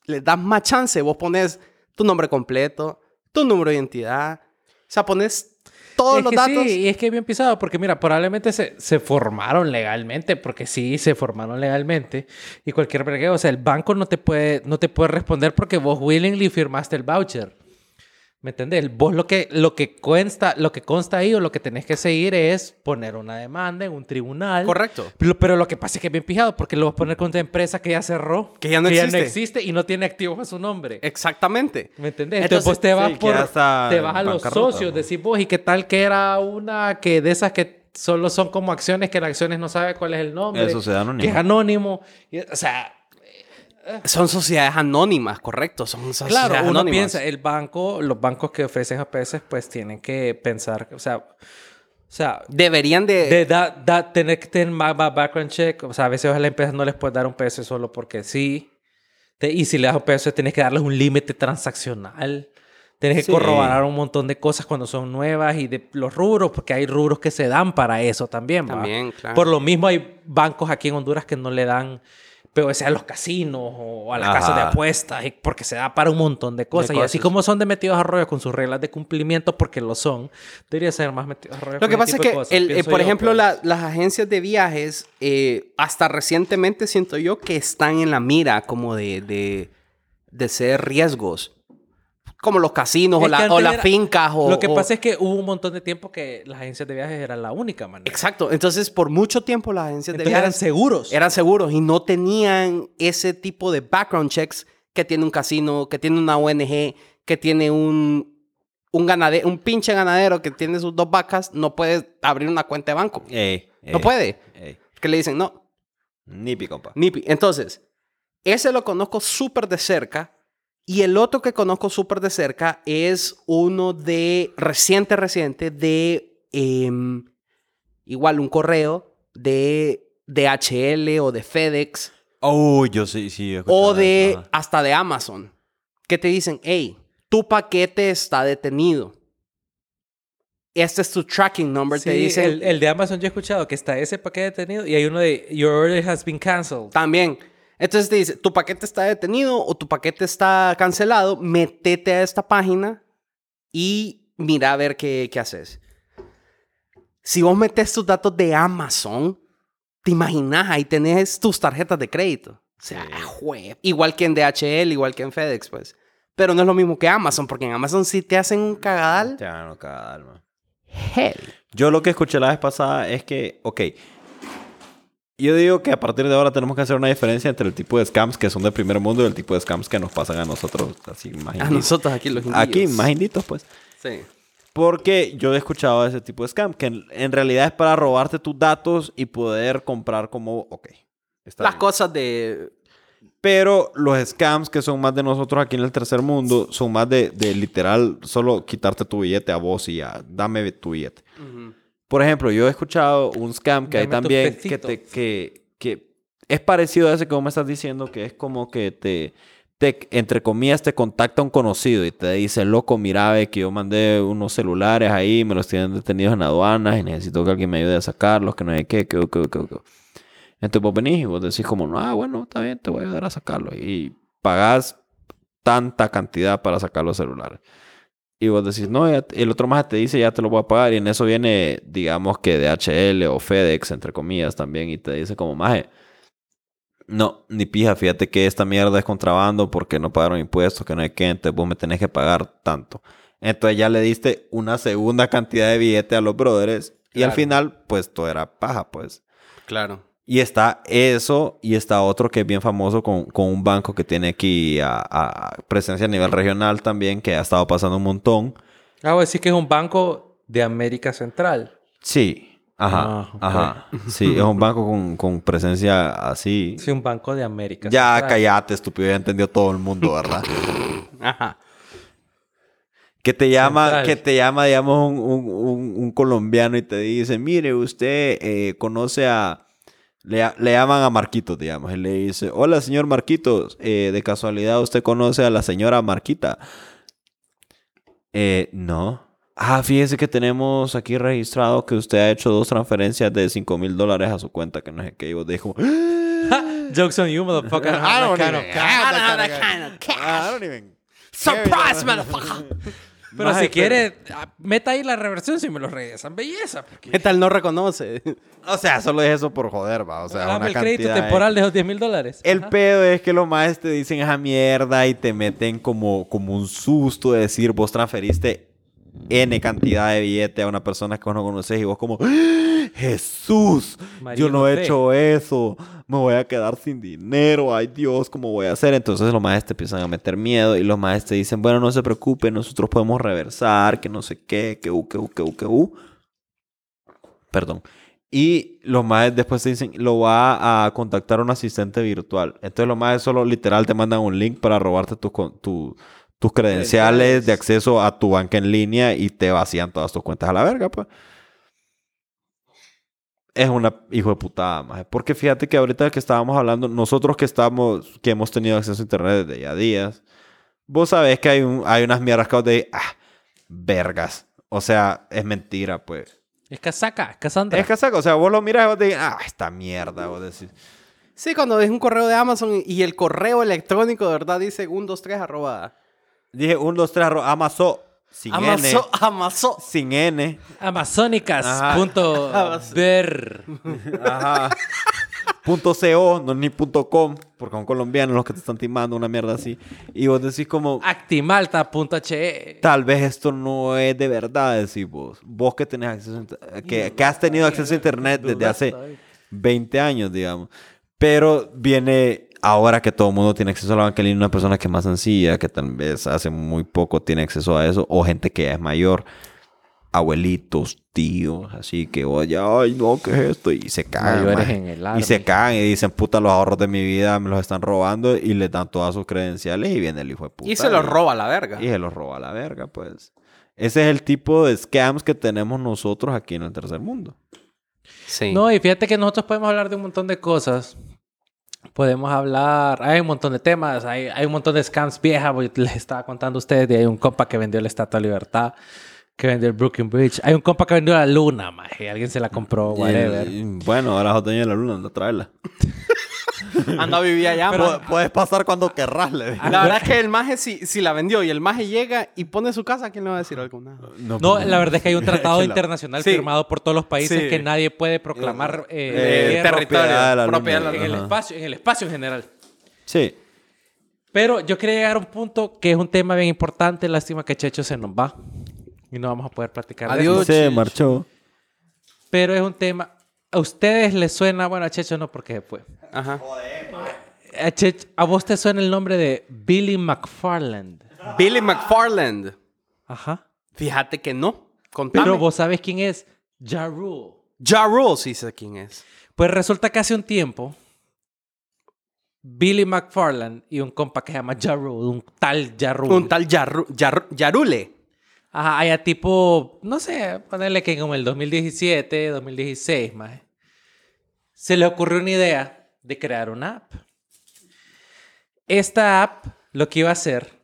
le das más chance. Vos pones tu nombre completo, tu número de identidad. O sea, pones todos es los que datos. Sí, y es que es bien pisado, porque mira, probablemente se, se formaron legalmente, porque sí, se formaron legalmente, y cualquier vergueo, o sea, el banco no te puede, no te puede responder porque vos willingly firmaste el voucher. ¿Me entendés? Vos lo que, lo que consta, lo que consta ahí o lo que tenés que seguir es poner una demanda en un tribunal. Correcto. Pero, pero lo que pasa es que es bien pijado, porque lo vas a poner contra empresa que ya cerró. Que ya no existe. existe y no tiene activos a su nombre. Exactamente. ¿Me entendés? Entonces, Entonces, vos te vas sí, que por... ya Te vas a los socios, ¿no? decís vos, y qué tal que era una que de esas que solo son como acciones, que las acciones no sabe cuál es el nombre. Eso se da Que es anónimo. anónimo. Y, o sea, Son sociedades anónimas, correcto. Son sociedades claro, uno anónimas. piensa, el banco, los bancos que ofrecen APS, pues tienen que pensar, o sea, o sea, Deberían de... de da- da- tener que tener más, más background check. O sea, a veces a las empresas no les puedes dar un PS solo porque sí. Te- y si le das un PS, tienes que darles un límite transaccional. Tienes que corroborar un montón de cosas cuando son nuevas y de los rubros, porque hay rubros que se dan para eso también. ¿va? También, claro. Por lo mismo hay bancos aquí en Honduras que no le dan POS a los casinos o a las Ajá. casas de apuestas, porque se da para un montón de cosas. Y así como son de metidos a rollo con sus reglas de cumplimiento, porque lo son, debería ser más metidos a rollo Lo con que pasa es que, el- eh, por yo, ejemplo, pues. la- las agencias de viajes, eh, hasta recientemente siento yo que están en la mira como de, de, de ser riesgos. Como los casinos o, la- o las era- fincas. O, Lo que o- pasa es que hubo un montón de tiempo que las agencias de viajes eran la única manera. Exacto. Entonces, por mucho tiempo las agencias de Entonces eran viajes seguros. eran seguros y no tenían ese tipo de background checks que tiene un casino, que tiene una ONG, que tiene un, un ganadero, un pinche ganadero que tiene sus dos vacas, no puede abrir una cuenta de banco. Ey, No puede. ey. Que le dicen, no, Nipi, compa. Nipi. Entonces, ese lo conozco súper de cerca. Y el otro que conozco súper de cerca es uno de reciente, reciente, de em, igual un correo de DHL o de FedEx Oh, yo sí, sí. he o de eso, hasta de Amazon que te dicen, hey, tu paquete está detenido. Este es tu tracking number. te Sí, dicen el, el de Amazon yo he escuchado que está ese paquete detenido y hay uno de Your order has been canceled. también. Entonces te dice, tu paquete está detenido o tu paquete está cancelado, metete a esta página y mira a ver qué, qué haces. Si vos metes tus datos de Amazon, te imaginas, ahí tenés tus tarjetas de crédito. O sea, jue- igual que en DHL, igual que en FedEx, pues. Pero no es lo mismo que Amazon, porque en Amazon sí te hacen un cagadal. Te van a cagar, man. Heavy. Yo lo que escuché la vez pasada es que, ok, yo digo que a partir de ahora tenemos que hacer una diferencia entre el tipo de scams que son del primer mundo y el tipo de scams que nos pasan a nosotros, así más A nosotros aquí los Aquí, indios. más inditos, pues. Sí. Porque yo he escuchado ese tipo de scam, que en, en realidad es para robarte tus datos y poder comprar como, ok. está Las bien. cosas de... Pero los scams que son más de nosotros aquí en el tercer mundo son más de, de literal solo quitarte tu billete a vos y ya, dame tu billete. Por ejemplo, yo he escuchado un scam que hay Dame también que, te, que, que es parecido a ese que vos me estás diciendo, que es como que te, te, entre comillas, te contacta un conocido y te dice, loco, mira, ve que yo mandé unos celulares ahí, me los tienen detenidos en aduanas y necesito que alguien me ayude a sacarlos, que no hay qué, que, que, que, que. Entonces vos venís y vos decís como, no, ah, bueno, está bien, te voy a ayudar a sacarlos. Y pagás tanta cantidad para sacar los celulares. Y vos decís, no, ya- el otro más te dice, ya te lo voy a pagar. Y en eso viene, digamos que DHL o FedEx, entre comillas, también. Y te dice como, maje, no, ni pija, fíjate que esta mierda es contrabando porque no pagaron impuestos, que no hay que, entonces vos me tenés que pagar tanto. Entonces ya le diste una segunda cantidad de billete a los brothers. Y al final, pues todo era paja, pues. Claro. Y está eso y está otro que es bien famoso con, con un banco que tiene aquí a, a presencia a nivel regional también, que ha estado pasando un montón. Ah, voy a decir que es un banco de América Central. Sí, ajá, Ah, ajá. Sí, es un banco con, con presencia así. Sí, un banco de América ya, Central. cállate, estúpido, ya entendió todo el mundo, ¿verdad? Ajá. que te llama, Central. que te llama, digamos, un, un- un- un colombiano y te dice, mire, usted eh, conoce a... Le, le llaman a Marquitos, digamos, y le dice, hola, señor Marquitos, eh, de casualidad usted conoce a la señora Marquita. Eh, no. Ah, fíjese que tenemos aquí registrado que usted ha hecho dos transferencias de 5 mil dólares a su cuenta, que no sé qué. Y vos dijo, Jokes on you, motherfucker. I don't Kind of even- cash. I don't have that kind of cash. I don't even Surprise, motherfucker. Pero Maje, si quiere, ah, meta ahí la reversión si me lo regresan. Belleza. porque- ¿Qué tal no reconoce? O sea, solo es eso por joder, va. O sea, Dame una el crédito temporal de esos 10 mil dólares. El Ajá. pedo es que los maes te dicen esa mierda y te meten como, como un susto de decir vos transferiste N cantidad de billete a una persona que vos no conoces y vos como ¡Ah! Jesús, María yo no he José. hecho eso, me voy a quedar sin dinero, ay Dios, ¿cómo voy a hacer? Entonces los maes te empiezan a meter miedo y los maes te dicen, bueno, no se preocupe, nosotros podemos reversar, que no sé qué, que u, que u, que u, que u. Perdón. Y los maes después te dicen, lo va a contactar un asistente virtual. Entonces los maes solo literal te mandan un link para robarte tus tu- tus credenciales Credenciales. de acceso a tu banca en línea y te vacían todas tus cuentas a la verga, pues. Es una hijo de putada, maje. Porque fíjate que ahorita que estábamos hablando, nosotros que estamos, que hemos tenido acceso a internet desde ya días, vos sabés que hay, un, hay unas mierdas que vos decís, ah, vergas. O sea, es mentira, pues. Es casaca, es Cassandra. Es casaca, o sea, vos lo miras y vos te dices, ah, esta mierda, vos decís. Sí, cuando ves un correo de Amazon y el correo electrónico de verdad dice 123 arroba. Dije 1, 2, 3, Amazon, sin Amazon, N, Amazon. sin N, Amazónicas.ver. ajá, punto .co, no ni punto .com, porque son colombianos los que te están timando una mierda así, y vos decís como, Actimalta.he. tal vez esto no es de verdad, decís vos, vos que tenés acceso, que, que has tenido acceso a internet desde hace 20 años, digamos. Pero viene ahora que todo el mundo tiene acceso a la banca en línea, una persona que es más sencilla, que tal vez hace muy poco tiene acceso a eso, o gente que ya es mayor. abuelitos, tíos, así que oye, ay, no, ¿qué es esto? Y se cagan. Y se cagan y dicen, puta, los ahorros de mi vida me los están robando y le dan todas sus credenciales y viene el hijo de puta. Y se los roba a la verga. Y se los roba a la verga, pues. Ese es el tipo de scams que tenemos nosotros aquí en el tercer mundo. Sí. No, y fíjate que nosotros podemos hablar de un montón de cosas. Podemos hablar, hay un montón de temas, hay, hay un montón de scams viejas. Les estaba contando a ustedes, y hay un compa que vendió la Estatua de Libertad, que vendió el Brooklyn Bridge. Hay un compa que vendió la luna, maje. Alguien se la compró, whatever. Y- y, bueno, ahora es de la luna, anda a traerla. Anda a vivir allá, man. puedes pasar cuando querrás, le digo. La verdad es que el maje, si, si la vendió y el maje llega y pone su casa, ¿quién le va a decir algo? Nada. No, la verdad es que hay un tratado internacional Sí. firmado por todos los países Sí. que nadie puede proclamar eh, Eh, territorio, propiedad de la propiedad luna. de en el espacio, en el espacio en general. Sí. Pero yo quería llegar a un punto que es un tema bien importante. Lástima que Checho se nos va y no vamos a poder platicar. de Adiós. esto. Se marchó. Pero es un tema. ¿A ustedes les suena? Bueno, a Checho no, porque fue. Ajá. A, Checho- ¿A vos te suena el nombre de Billy McFarland? Billy McFarland. Ajá. Fíjate que no. Contame. Pero vos sabes quién es Ja Rule. Ja Rule sí sé quién es. Pues resulta que hace un tiempo, Billy McFarland y un compa que se llama Ja Rule, un tal Ja Rule. Un tal Yaru- Yarule. Ajá, allá tipo, no sé, ponerle que como el 2017, 2016, más. Se le ocurrió una idea de crear una app. Esta app lo que iba a hacer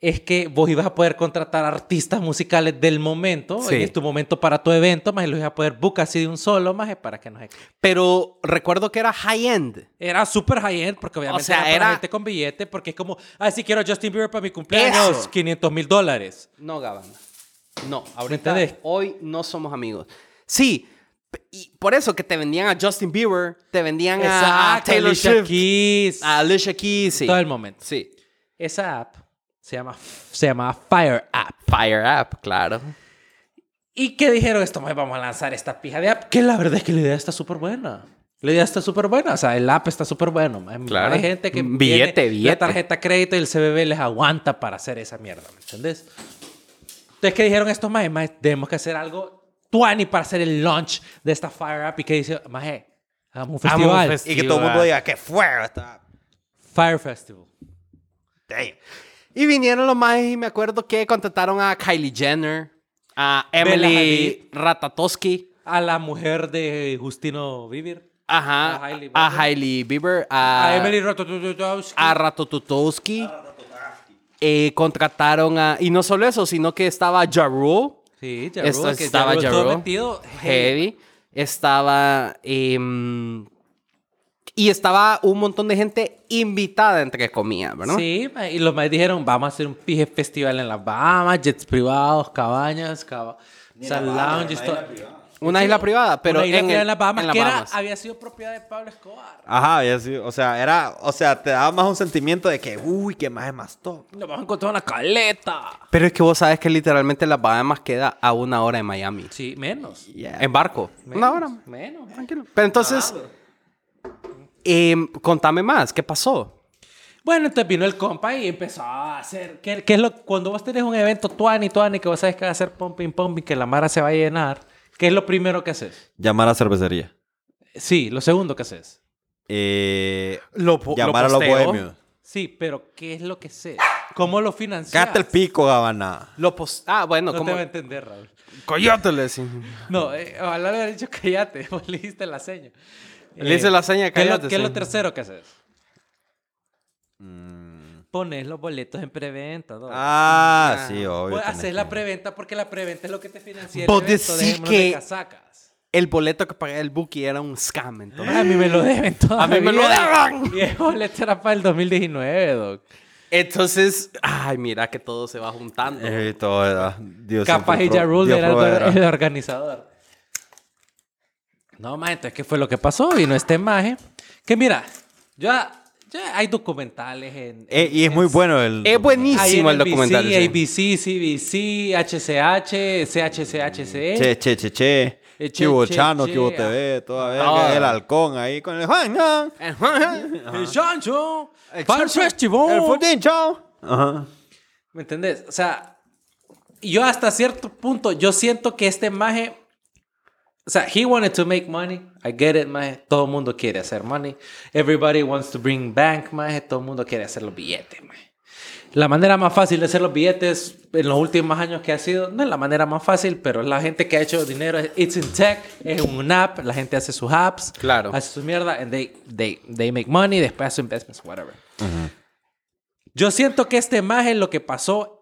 es que vos ibas a poder contratar artistas musicales del momento, Sí. es tu momento para tu evento, más los ibas a poder book así de un solo, más para que no se... Pero recuerdo que era high-end. Era súper high-end, porque obviamente sea, era, para era- gente con billete, porque es como, ah, si quiero Justin Bieber para mi cumpleaños, Eso. 500 mil dólares. No, Gabana. No, ahorita hoy no somos amigos. Sí, y por eso que te vendían a Justin Bieber, te vendían a, Taylor Alicia Swift, Keys, a Alicia Keys, sí. todo el momento. Sí. Esa app se llama, se llama Fire App. Fire App, claro. ¿Y qué dijeron? Esto, "Mae, vamos a lanzar esta pija de app. Que la verdad es que la idea está súper buena. La idea está súper buena. O sea, el app está súper bueno. Claro. Hay gente que Billete, tiene billete. la tarjeta crédito y el CBB les aguanta para hacer esa mierda. ¿Me entendés? Entonces, ¿qué dijeron estos? Maje, tenemos que hacer algo tuani para hacer el launch de esta Fire App. ¿Y qué dice? Maje, hagamos un Hagamos un festival. festival. Y que todo el mundo diga que fue esta. Fire Festival. Damn. Y vinieron los más y me acuerdo que contrataron a Kylie Jenner, a Emily. Ratatowski, A la mujer de Justino Vivir. ajá, A Hailey a Bieber. Hailey Bieber, a, A Emily Ratajkowski. a Ratatowski. Eh, contrataron a... Y no solo eso, sino que estaba Ja Rule, Sí, Ja Esto que estaba estuvo Rule. metido. Heavy. Estaba... em, y estaba un montón de gente invitada, entre comillas, ¿verdad? Sí, y los más dijeron, vamos a hacer un pije festival en las Bahamas, jets privados, cabañas, caba- o sea, lounges, todo. Una isla privada, pero Una isla en, que era el- en las Bahamas, en las que era- Bahamas. había sido propiedad de Pablo Escobar. Ajá, y así, o sea, era, o sea, te daba más un sentimiento de que, uy, que más es más top. Nos vamos a encontrar una caleta. Pero es que vos sabes que literalmente las Bahamas queda a una hora de Miami. Sí, menos. En barco. menos Una hora. Menos. Tranquilo. Pero entonces, em, contame más. ¿Qué pasó? Bueno, entonces vino el compa y empezó a hacer. ¿Qué, qué es lo cuando vos tenés un evento tuani, tuani, que vos sabes que va a hacer pumping, pumping, que la mara se va a llenar? ¿Qué es lo primero que haces? Llamar a cervecería. Sí, lo segundo que haces. Eh, Lo, llamar a lo los bohemios. Sí, pero ¿qué es lo que haces? ¿Cómo lo financias? Cállate el pico, Gabana. Lo pos- ah, bueno, No como... te va a entender, Raúl. Coyote le. No, eh, ojalá le hubiera dicho cállate, vos le hiciste la seña. Le hice la seña de ¿qué es lo- cállate, ¿Qué es lo tercero que haces? Mm. Pones los boletos en preventa. ¿no? Ah, Ah. sí, obvio. Pues haces la preventa porque la preventa es lo que te financia el Vos decís que- casacas. El boleto que pagué el Buki era un scam, entonces. A mí me lo deben todavía. A mí me lo deben. Y el boleto era para el 2019, Doc. Entonces, ay, mira que todo se va juntando. Eh, todo era- Dios Capaz pro- Rule era el, proveerá. el organizador. No, más entonces, ¿qué fue lo que pasó? Vino este maje. Que mira, ya, ya hay documentales en... Eh, y es en- muy bueno el... Es buenísimo. El documental, sí. ABC, CBC, HCH, CHCHC. Che, che, che, che. Eh, che, Chivo che, Chano, che, Chivo ah. TV, toda Ah. verga. El halcón ahí con el Juan. El Chancho. El Fire Chancho. Festival. El Fudín, chao. Ajá. ¿Me entendés? O sea, yo hasta cierto punto, yo siento que este maje, o sea, he wanted to make money. I get it, maje. Todo el mundo quiere hacer money. Everybody wants to bring bank, maje. Todo el mundo quiere hacer los billetes, maje. La manera más fácil de hacer los billetes en los últimos años que ha sido, no es la manera más fácil, pero la gente que ha hecho dinero, it's in tech, es un app, la gente hace sus apps, Claro. hace su mierda, and they, they, they make money, después hace investments, whatever. Yo siento que este maje lo que pasó,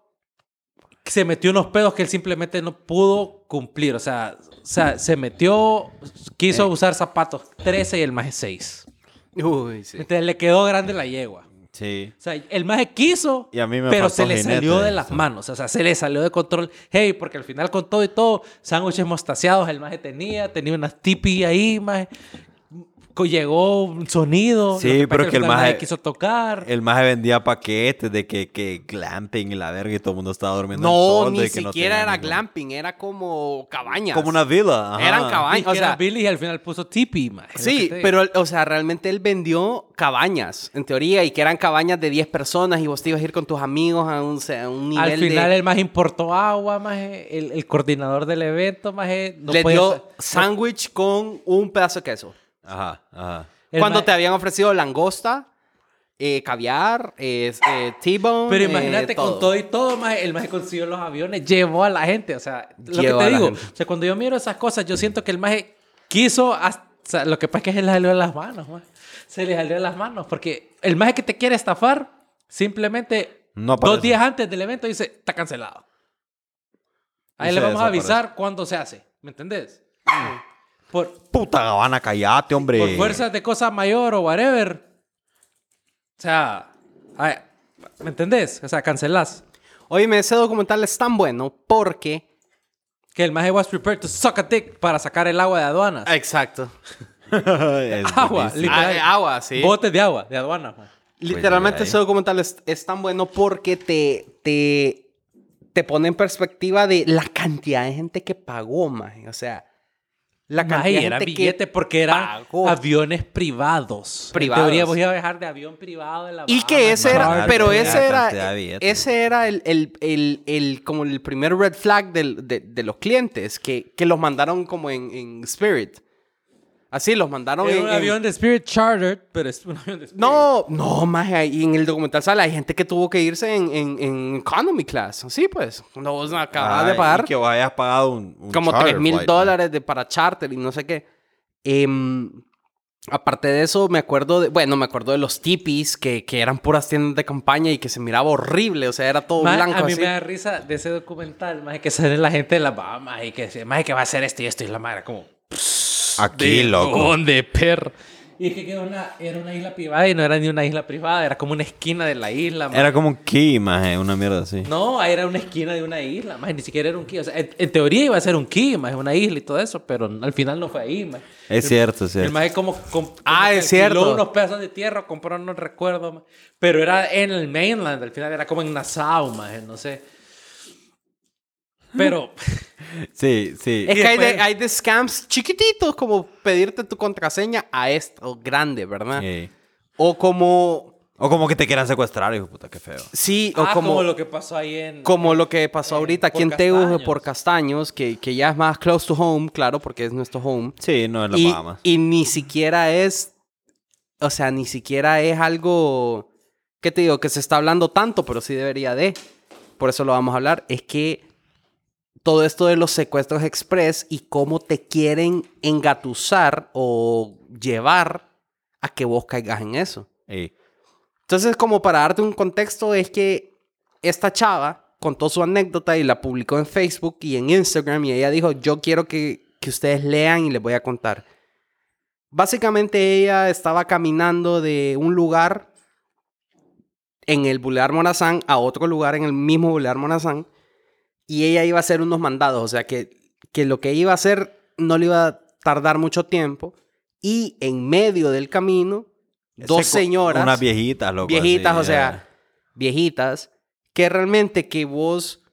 se metió unos pedos que él simplemente no pudo cumplir. O sea, o sea se metió, quiso usar zapatos 13 y el maje 6. Uy, sí. Entonces le quedó grande la yegua. Sí. O sea, el maje quiso, Y a mí me pero se le salió de de las manos. O sea, se le salió de control. Hey, porque al final con todo y todo, sándwiches mostaceados el maje tenía, tenía unas tipi ahí, maje. Llegó un sonido. Sí, lo pero pasa que el maje- quiso tocar. El maje vendía paquetes de que, que glamping y la verga y todo el mundo estaba durmiendo en No, toldo ni que siquiera era ningún- glamping, era como cabañas. Como una villa. ajá. Eran cabañas. O que era sea, Billy y al final puso tipi, maje. Que Sí, pero, o sea, realmente él vendió cabañas, en teoría, y que eran cabañas de 10 personas y vos te ibas a ir con tus amigos a un, a un nivel Al final de... el más importó agua, maje. El, el coordinador del evento, maje. No le podía dio sándwich con un pedazo de queso. Ajá, ajá. el Cuando te habían ofrecido langosta, eh, caviar, eh, eh, T-bone, Pero eh, imagínate con todo y todo, maje, el maje consiguió los aviones, llevó a la gente. O sea, lo que a te digo. gente. O sea, cuando yo miro esas cosas, yo siento que el maje quiso. hasta- o sea, lo que pasa es que se le salió de las manos, maje. Se le salió de las manos. Porque el maje que te quiere estafar, simplemente No dos días antes del evento dice, está cancelado. Ahí Y le vamos a avisar cuándo se hace. ¿Me entendés? Por, Puta Gabana, callate, hombre. por fuerzas de cosa mayor o whatever. O sea, ay, ¿me entendés? O sea, cancelás. Oye, ese documental es tan bueno porque... Que el maje was prepared to suck a dick para sacar el agua de aduanas. Exacto. Agua, literal. Ah, agua, sí. Botes de agua, de aduanas. man. Literalmente Pues, ese documental es, es tan bueno porque te, te, te pone en perspectiva de la cantidad de gente que pagó, maje. O sea, la cantidad era billete que porque eran pagó. aviones privados. Privados. En teoría voy a viajar de avión privado la Y que ese era, pero ese era, ese era el, el, el, el- como el primer red flag del- de, de los clientes, que, que los mandaron como en, en Spirit. Así, los mandaron Era en, un en- avión de Spirit Chartered, pero es un avión de Spirit. No, no, más ahí en el documental sale, hay gente que tuvo que irse en, en, en economy class. Sí, pues, cuando vos acabas de pagar y que vos hayas pagado un, un como charter 3 mil dólares de, para charter y no sé qué. Em, aparte de eso, me acuerdo de, bueno, me acuerdo de los tipis que, que eran puras tiendas de campaña y que se miraba horrible, o sea, era todo Maje, blanco a mí así. me da risa de ese documental, más que sale la gente de las Bahamas y que dice, más que va a hacer esto y esto y la madre como Aquí, loco. ¿Dónde, perro? Y es que era una, era una isla privada y no era ni una isla privada, era como una esquina de la isla. maje. Era como un key, maje, una mierda así. No, era una esquina de una isla, más ni siquiera era un key. O sea, en, en teoría iba a ser un key, más una isla y todo eso, pero al final no fue ahí, más. Es cierto, es El cierto. maje como, como- Ah, como es cierto. unos pedazos de tierra, compró, no recuerdo, maje. pero era en el mainland, al final era como en Nassau, maje, no sé. Pero, Sí, sí. Es que hay de, hay de scams chiquititos como pedirte tu contraseña a esto grande, ¿verdad? Sí. O como, O como que te quieran secuestrar, hijo puta, qué feo. sí, o ah, como, como, lo que pasó ahí en... como lo que pasó eh, ahorita aquí por en Tegu Castaños. por Castaños, que, que ya es más close to home, claro, porque es nuestro home. Sí, no en las y, Bahamas. y ni siquiera es, o sea, ni siquiera es algo, ¿qué te digo? Que se está hablando tanto, pero sí debería de. Por eso lo vamos a hablar. Es que todo esto de los secuestros express y cómo te quieren engatusar o llevar a que vos caigas en eso. Sí. Entonces, como para darte un contexto, es que esta chava contó su anécdota y la publicó en Facebook y en Instagram y ella dijo, yo quiero que, que ustedes lean y les voy a contar. Básicamente ella estaba caminando de un lugar en el Boulevard Morazán a otro lugar en el mismo Boulevard Morazán y ella iba a hacer unos mandados, o sea que, que lo que iba a hacer no le iba a tardar mucho tiempo y en medio del camino dos Ese señoras Unas viejitas, loco. viejitas, así, o sea, viejitas, que realmente que vos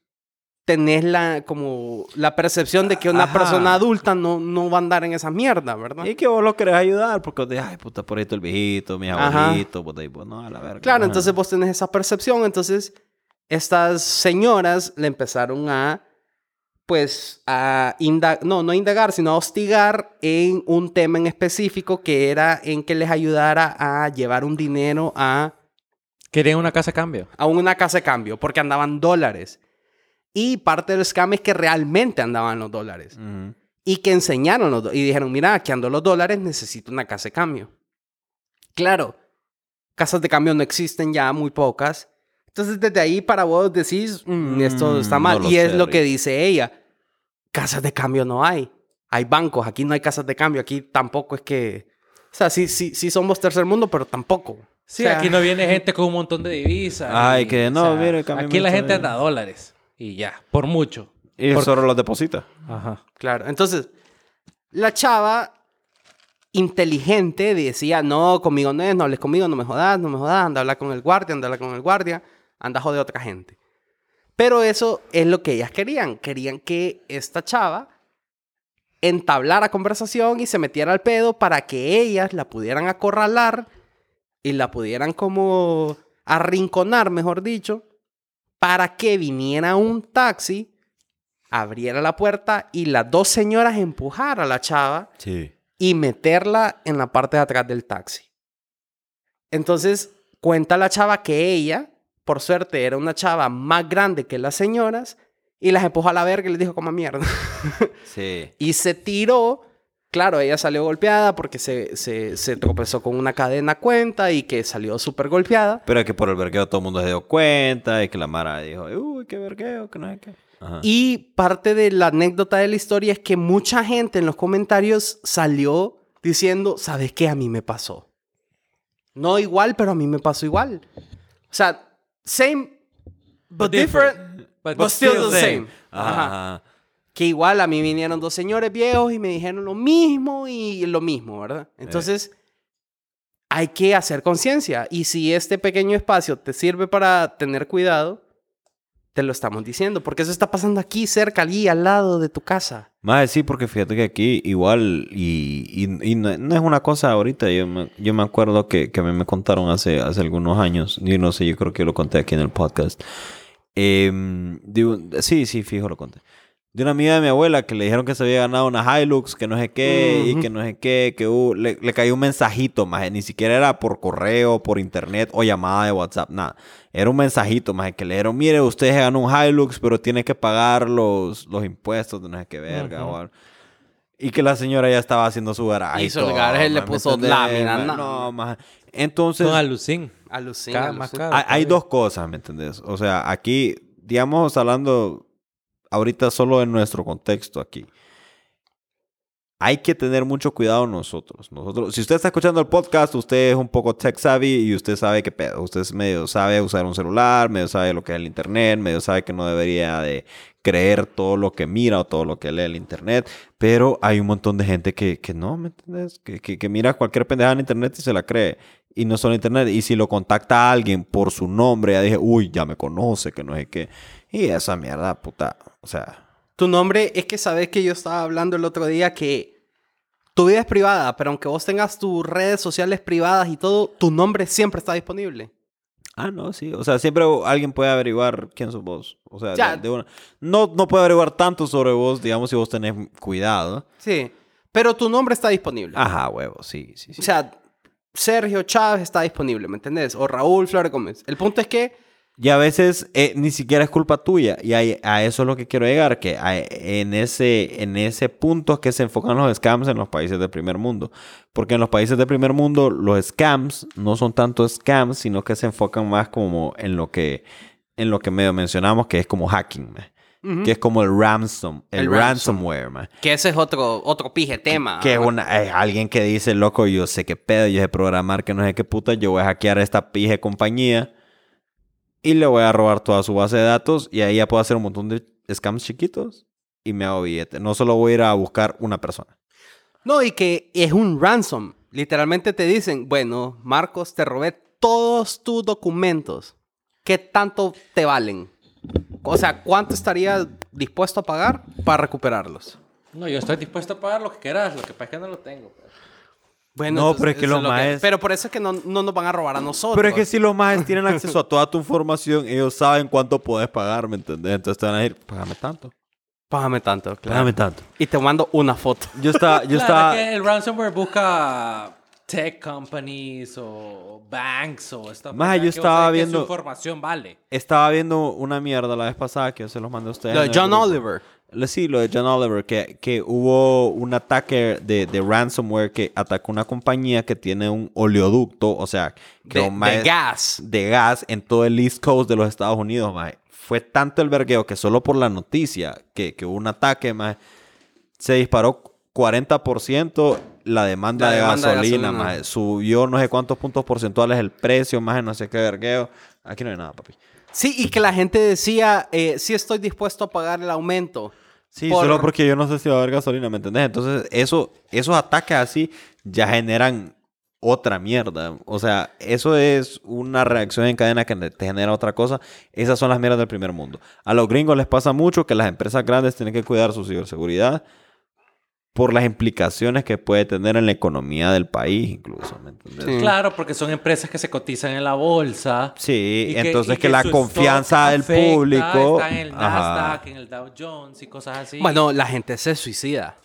tenés la, como, la percepción de que una Ajá. persona adulta no, no va a andar en esa mierda, ¿verdad? Y que vos lo querés ayudar porque vos decís, ay, puta, por está el viejito, mi abuelito, puta, y pues no, a la verga. Claro, entonces vos tenés esa percepción, entonces estas señoras le empezaron a, pues, a indagar, no, no a indagar, sino a hostigar en un tema en específico que era en que les ayudara a llevar un dinero a, Querían una casa a cambio. a una casa de cambio, porque andaban dólares. Y parte del scam es que realmente andaban los dólares. Y que enseñaron los y dijeron, mira, aquí ando los dólares, necesito una casa de cambio. Claro, casas de cambio no existen ya, muy pocas. Entonces, desde ahí para vos decís, "Mm, esto Mm, está mal. no y es sé, lo que dice ella. Casas de cambio no hay. Hay bancos, aquí no hay casas de cambio, aquí tampoco es que... O sea, sí, sí, sí somos tercer mundo, pero tampoco. Sí, O sea, aquí no viene gente con un montón de divisas. Ay, y, que no, mire, cámbiame Aquí la gente anda a dólares. Y ya, por mucho. Y Por- solo los deposita. Ajá. Claro, entonces, la chava inteligente decía, no, conmigo no es, no hables conmigo, no me jodas, no me jodas, anda a hablar con el guardia, anda a hablar con el guardia, anda a joder a otra gente. Pero eso es lo que ellas querían, querían que esta chava entablara conversación y se metiera al pedo para que ellas la pudieran acorralar y la pudieran como arrinconar, mejor dicho, para que viniera un taxi abriera la puerta y las dos señoras empujar a la chava Sí. y meterla en la parte de atrás del taxi. Entonces, cuenta la chava que ella, por suerte, era una chava más grande que las señoras y las empujó a la verga y les dijo como mierda. Sí. y se tiró. Claro, ella salió golpeada porque se, se, se tropezó con una cadena cuenta y que salió súper golpeada. Pero que por el vergueo todo el mundo se dio cuenta y que la Mara dijo, uy, qué vergueo, que no qué. Ajá. Y parte de la anécdota de la historia es que mucha gente en los comentarios salió diciendo, ¿sabes qué? A mí me pasó. No igual, pero a mí me pasó igual. O sea, same, but, different, but, still, the same. Ajá, Ajá. ajá. Que igual a mí vinieron dos señores viejos y me dijeron lo mismo y lo mismo, ¿verdad? Entonces, hay que hacer conciencia. Y si este pequeño espacio te sirve para tener cuidado, te lo estamos diciendo. Porque eso está pasando aquí, cerca, allí, al lado de tu casa. Más sí, porque fíjate que aquí igual, y, y, y no, no es una cosa ahorita, yo me, yo me acuerdo que, que a mí me contaron hace, hace algunos años, yo no sé, yo creo que lo conté aquí en el podcast. Em, de sí, sí, fijo, lo conté. De una amiga de mi abuela que le dijeron que se había ganado una Hilux, que no sé qué, y que no sé qué, que uh, le, le cayó un mensajito, más ni siquiera era por correo, por internet o llamada de WhatsApp, nada. Era un mensajito, más que le dijeron, mire, usted se ganó un Hilux, pero tiene que pagar los, los impuestos de no sé qué verga o algo. Y que la señora ya estaba haciendo su garaje. y Hizo el garaje, le ma, ¿me puso lámina, ma? no. No, más. Entonces, Con alucín. Alucina. Cada- más caro. hay, dos cosas, ¿me entendés? O sea, aquí, digamos, hablando ahorita solo en nuestro contexto aquí. Hay que tener mucho cuidado nosotros. Nosotros, si usted está escuchando el podcast, usted es un poco tech savvy y usted sabe qué pedo. Usted medio sabe usar un celular, medio sabe lo que es el internet, medio sabe que no debería de creer todo lo que mira o todo lo que lee el internet. Pero hay un montón de gente que, que no, ¿me entiendes? Que, que, que mira cualquier pendejada en internet y se la cree. Y no solo internet. Y si lo contacta a alguien por su nombre, ya dije, uy, ya me conoce, que no sé qué. Y esa mierda, puta. O sea, Tu nombre es que sabes que yo estaba hablando el otro día que tu vida es privada, pero aunque vos tengas tus redes sociales privadas y todo, tu nombre siempre está disponible. Ah, no, sí. O sea, siempre alguien puede averiguar quién sos vos. O sea, Ya. de- de una- no, no puede averiguar tanto sobre vos, digamos, si vos tenés cuidado. Sí, pero tu nombre está disponible. Ajá, huevo, sí, sí, sí. O sea, Sergio Chávez está disponible, ¿me entendés? O Raúl Flores Gómez. El punto es que Y a veces eh, ni siquiera es culpa tuya. Y ahí- a, eso es lo que quiero llegar, que a- en, ese, en ese punto que se enfocan los scams en los países del primer mundo. Porque en los países del primer mundo los scams no son tanto scams, sino que se enfocan más como en lo que, en lo que medio mencionamos, que es como hacking, ma. que es como el ransom, el, El ransom. ransomware. ma. Que ese es otro, otro pije tema. Que es una, es alguien que dice, loco, yo sé qué pedo, yo sé programar, que no sé qué puta, yo voy a hackear esta pije compañía y le voy a robar toda su base de datos y ahí ya puedo hacer un montón de scams chiquitos y me hago billete. No solo voy a ir a buscar una persona. No, y que es un ransom. Literalmente te dicen, bueno, Marcos, te robé todos tus documentos. ¿Qué tanto te valen? O sea, ¿cuánto estarías dispuesto a pagar para recuperarlos? No, yo estoy dispuesto a pagar lo que quieras. Lo que pasa es que no lo tengo. pues. Bueno, No, entonces, pero es que los lo maes- Pero por eso es que no, no nos van a robar a nosotros. Pero es que si los más tienen acceso a toda tu información, ellos saben cuánto puedes pagar, ¿me entendés? Entonces te van a decir, págame tanto. Págame tanto, claro. Págame tanto. Y te mando una foto. Yo estaba, yo Claro, estaba, es que el ransomware busca tech companies o banks o esta Maje, yo que estaba que viendo- su información vale. estaba viendo una mierda la vez pasada que yo se los mandé a ustedes. El John grupo. Oliver. Sí, lo de John Oliver, que, que hubo un ataque de, de ransomware que atacó una compañía que tiene un oleoducto, o sea, que De, mae- gas. de gas en todo el East Coast de los Estados Unidos, mae. Fue tanto el vergueo que solo por la noticia que, que hubo un ataque, mae, se disparó 40% la demanda, La de, demanda de gasolina, gasolina. mae. Subió no sé cuántos puntos porcentuales el precio, más no sé qué vergueo. Aquí no hay nada, papi. Sí, y que la gente decía, eh, sí estoy dispuesto a pagar el aumento. Sí, Por- solo porque yo no sé si va a haber gasolina, ¿me entendés? Entonces, eso, esos ataques así ya generan otra mierda. O sea, eso es una reacción en cadena que te genera otra cosa. Esas son las mierdas del primer mundo. A los gringos les pasa mucho que las empresas grandes tienen que cuidar su ciberseguridad por las implicaciones que puede tener en la economía del país, incluso, ¿me? Sí. Claro, porque son empresas que se cotizan en la bolsa. Sí, y entonces y que, la confianza stock del afecta, público... Está en el Ajá. Nasdaq, en el Dow Jones y cosas así. Bueno, la gente se suicida.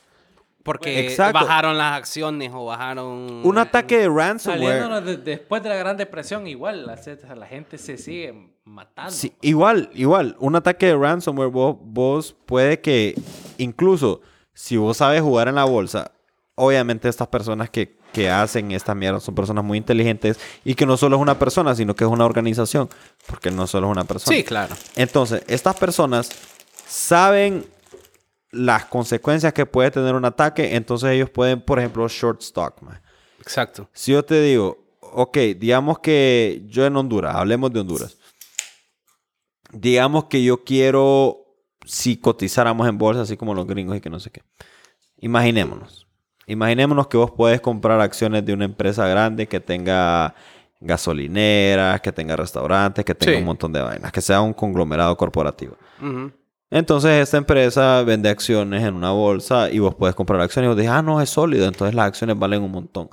Porque Exacto. bajaron las acciones o bajaron... Un ataque de ransomware... De- después de la Gran Depresión, igual la, la gente se sigue matando. Sí, igual, igual, un ataque de ransomware, vos, vos puede que, incluso si vos sabes jugar en la bolsa, obviamente estas personas que, que hacen esta mierda son personas muy inteligentes y que no solo es una persona, sino que es una organización, porque no solo es una persona. Sí, claro. Entonces, estas personas saben las consecuencias que puede tener un ataque, entonces ellos pueden, por ejemplo, short stock, man. Exacto. Si yo te digo, ok, digamos que yo en Honduras, hablemos de Honduras. Digamos que yo quiero, si cotizáramos en bolsa, así como los gringos y que no sé qué. Imaginémonos. Imaginémonos que vos puedes comprar acciones de una empresa grande que tenga gasolineras, que tenga restaurantes, que tenga Sí. un montón de vainas, que sea un conglomerado corporativo. Entonces esta empresa vende acciones en una bolsa y vos puedes comprar acciones y vos dices, ah, no, es sólido, entonces las acciones valen un montón.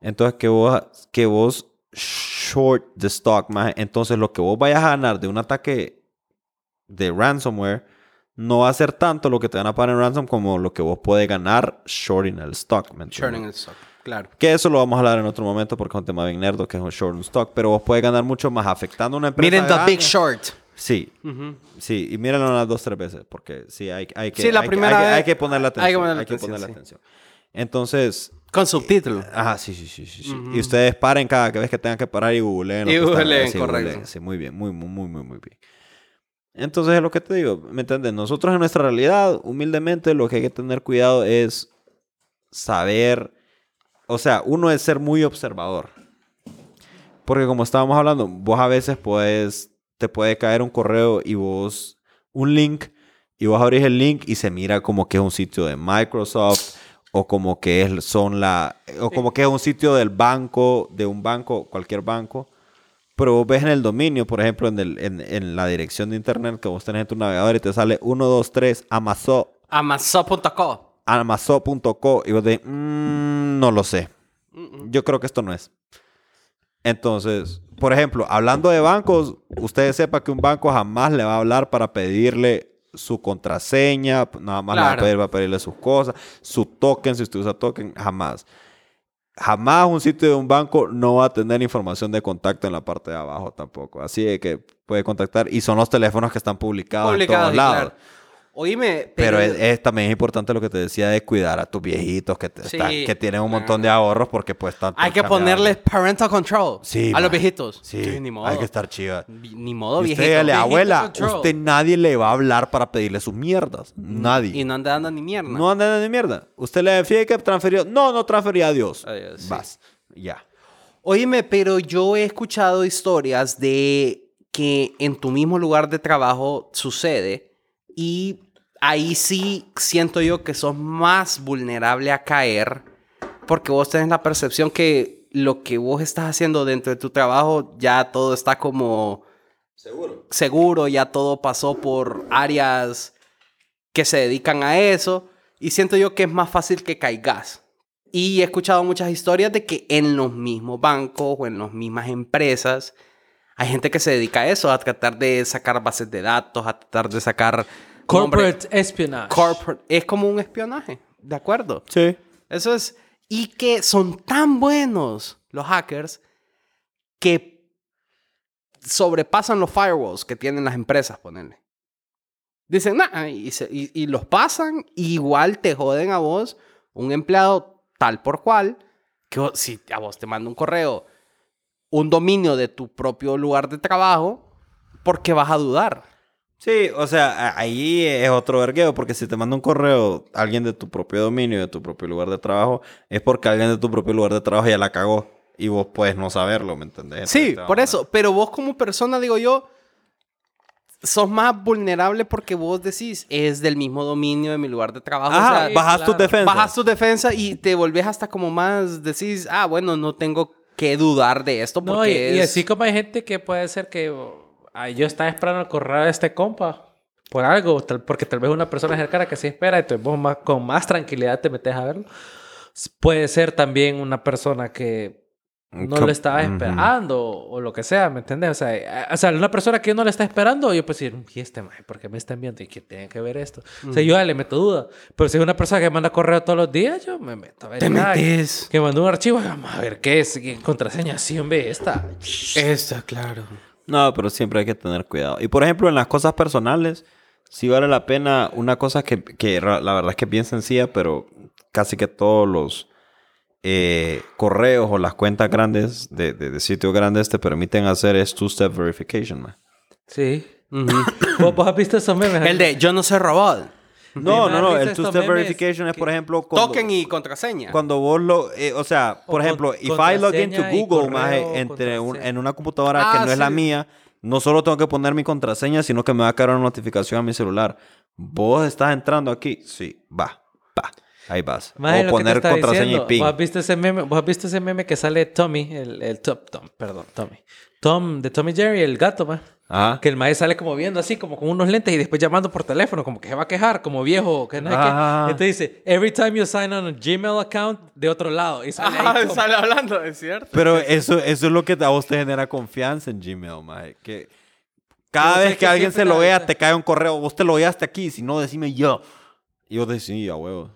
Entonces que vos, que vos short the stock, maje, entonces lo que vos vayas a ganar de un ataque de ransomware no va a ser tanto lo que te van a pagar en ransom como lo que vos puedes ganar shorting el stock. ¿me? Shorting el stock. Claro. Que eso lo vamos a hablar en otro momento porque es un tema bien nerdo que es un short un stock, pero vos puedes ganar mucho más afectando a una empresa Miren The. Big Short. Sí. Sí, y mírenlo unas dos, tres veces, porque sí, hay, hay que, Sí, la hay primera hay, que- vez hay que ponerle hay que atención. Hay que atención, ponerle sí. atención. Entonces, Con subtítulos. ajá, sí, sí, sí, sí. Y ustedes paren cada vez que tengan que parar y googleen. Y googleen, correcto. googleen. Sí, muy bien, muy, muy, muy, muy bien. Entonces, es lo que te digo, ¿me entiendes? Nosotros en nuestra realidad, humildemente, lo que hay que tener cuidado es saber, o sea, uno es ser muy observador. Porque como estábamos hablando, vos a veces puedes, te puede caer un correo y vos, un link, y vos abrís el link y se mira como que es un sitio de Microsoft o como que es, son la, o como que es un sitio del banco, de un banco, cualquier banco. Pero vos ves en el dominio, por ejemplo, en, el, en, en la dirección de internet que vos tenés en tu navegador y te sale 123 Amazon, Amazon.com. amazon.co y vos decís, "Mm, no lo sé. Yo creo que esto no es. Entonces, por ejemplo, hablando de bancos, usted sepa que un banco jamás le va a hablar para pedirle su contraseña, nada más le va a pedir para pedirle sus cosas, su token, si usted usa token, jamás. Jamás un sitio de un banco no va a tener información de contacto en la parte de abajo tampoco. Así de que puede contactar. Y son los teléfonos que están publicados, Publicados, en todos lados. claro. Oíme, Pero pero... es, es- también es importante lo que te decía de cuidar a tus viejitos que, te Sí, están- que tienen un montón de ahorros porque pues están... Hay que cambiados. ponerles parental control Sí, a los viejitos. Sí, ni modo. hay que estar chiva. Ni modo, viejito. usted, le abuela, control. usted nadie le va a hablar para pedirle sus mierdas. Nadie. Y no anda dando ni mierda. No anda de mierda. Usted le decía que transferió. No, no transfería a Dios. Adiós, sí. Vas. Ya. Oíme, pero yo he escuchado historias de que en tu mismo lugar de trabajo sucede y ahí sí siento yo que sos más vulnerable a caer porque vos tenés la percepción que lo que vos estás haciendo dentro de tu trabajo ya todo está como Seguro. seguro, ya todo pasó por áreas que se dedican a eso y siento yo que es más fácil que caigas Y he escuchado muchas historias de que en los mismos bancos o en las mismas empresas hay gente que se dedica a eso, a tratar de sacar bases de datos, a tratar de sacar... Corporate espionage. Corporate. Es como un espionaje, ¿de acuerdo? Sí. Eso es. Y que son tan buenos los hackers que sobrepasan los firewalls que tienen las empresas, ponerle. Dicen, nah, y, se- y- y los pasan, y igual te joden a vos, un empleado tal por cual, que vos- si a vos te manda un correo, un dominio de tu propio lugar de trabajo, ¿por qué vas a dudar? Sí, o sea, ahí es otro vergueo, porque si te manda un correo alguien de tu propio dominio, de tu propio lugar de trabajo, es porque alguien de tu propio lugar de trabajo ya la cagó y vos puedes no saberlo, ¿me entendés? Sí, Entonces te va a por eso. Pero vos como persona, digo yo, sos más vulnerable porque vos decís, es del mismo dominio de mi lugar de trabajo. Ah, o sea, sí, bajas claro. tus defensas. bajas tu defensa y te volvés hasta como más, decís, ah, bueno, no tengo que dudar de esto porque No, y, y es... así como hay gente que puede ser que ay, yo estaba esperando el correo de este compa por algo, tal- porque tal vez una persona cercana que sí espera, entonces vos más- con más tranquilidad te metes a verlo. Puede ser también una persona que no Com- lo estaba esperando o lo que sea, ¿me entiendes? O sea, eh, o sea, una persona que no le está esperando, yo pues decir, ¿y este maje? ¿Por qué me están viendo? ¿Y qué tiene que ver esto? O sea, yo ya le meto duda. Pero si es una persona que manda correo todos los días, yo me meto a ver. Te nada, metes. Que mandó un archivo, vamos a ver qué es, qué contraseña, sí, hombre, esta. Está claro. No, pero siempre hay que tener cuidado. Y por ejemplo, en las cosas personales, sí vale la pena una cosa que, que la verdad es que es bien sencilla, pero casi que todos los eh, correos o las cuentas grandes de, de- de sitios grandes te permiten hacer es two-step verification. man. Sí. ¿Vos, vos has visto esos memes? El de yo no soy robot. No, no, no. El two-step verification es, por ejemplo, cuando, Token y contraseña. cuando vos lo... eh, o sea, por O ejemplo, con- if I log into Google, maje, entre un- en una computadora Ah, que no es la sí. mía, no solo tengo que poner mi contraseña, sino que me va a caer una notificación a mi celular. ¿Vos estás entrando aquí? Sí, va, va. Ahí vas. Maje, o poner contraseña diciendo, y ping. ¿Vos has visto ese meme? ¿Vos has visto ese meme que sale Tommy, el, el top, Tom, perdón, Tommy. Tom, de Tommy Jerry, el gato, ma. Ajá. Que el maestro sale como viendo así, como con unos lentes y después llamando por teléfono, como que se va a quejar, como viejo, que no sé Ah. Entonces dice, every time you sign on a Gmail account, de otro lado. Y sale Ah, ahí como- sale hablando, es cierto. Pero eso, eso es lo que a vos te genera confianza en Gmail, maje. Que cada Yo vez que, que alguien se lo vea, te cae un correo. Vos te lo veaste aquí, si no, decime yo. Y vos decís, sí, a huevo.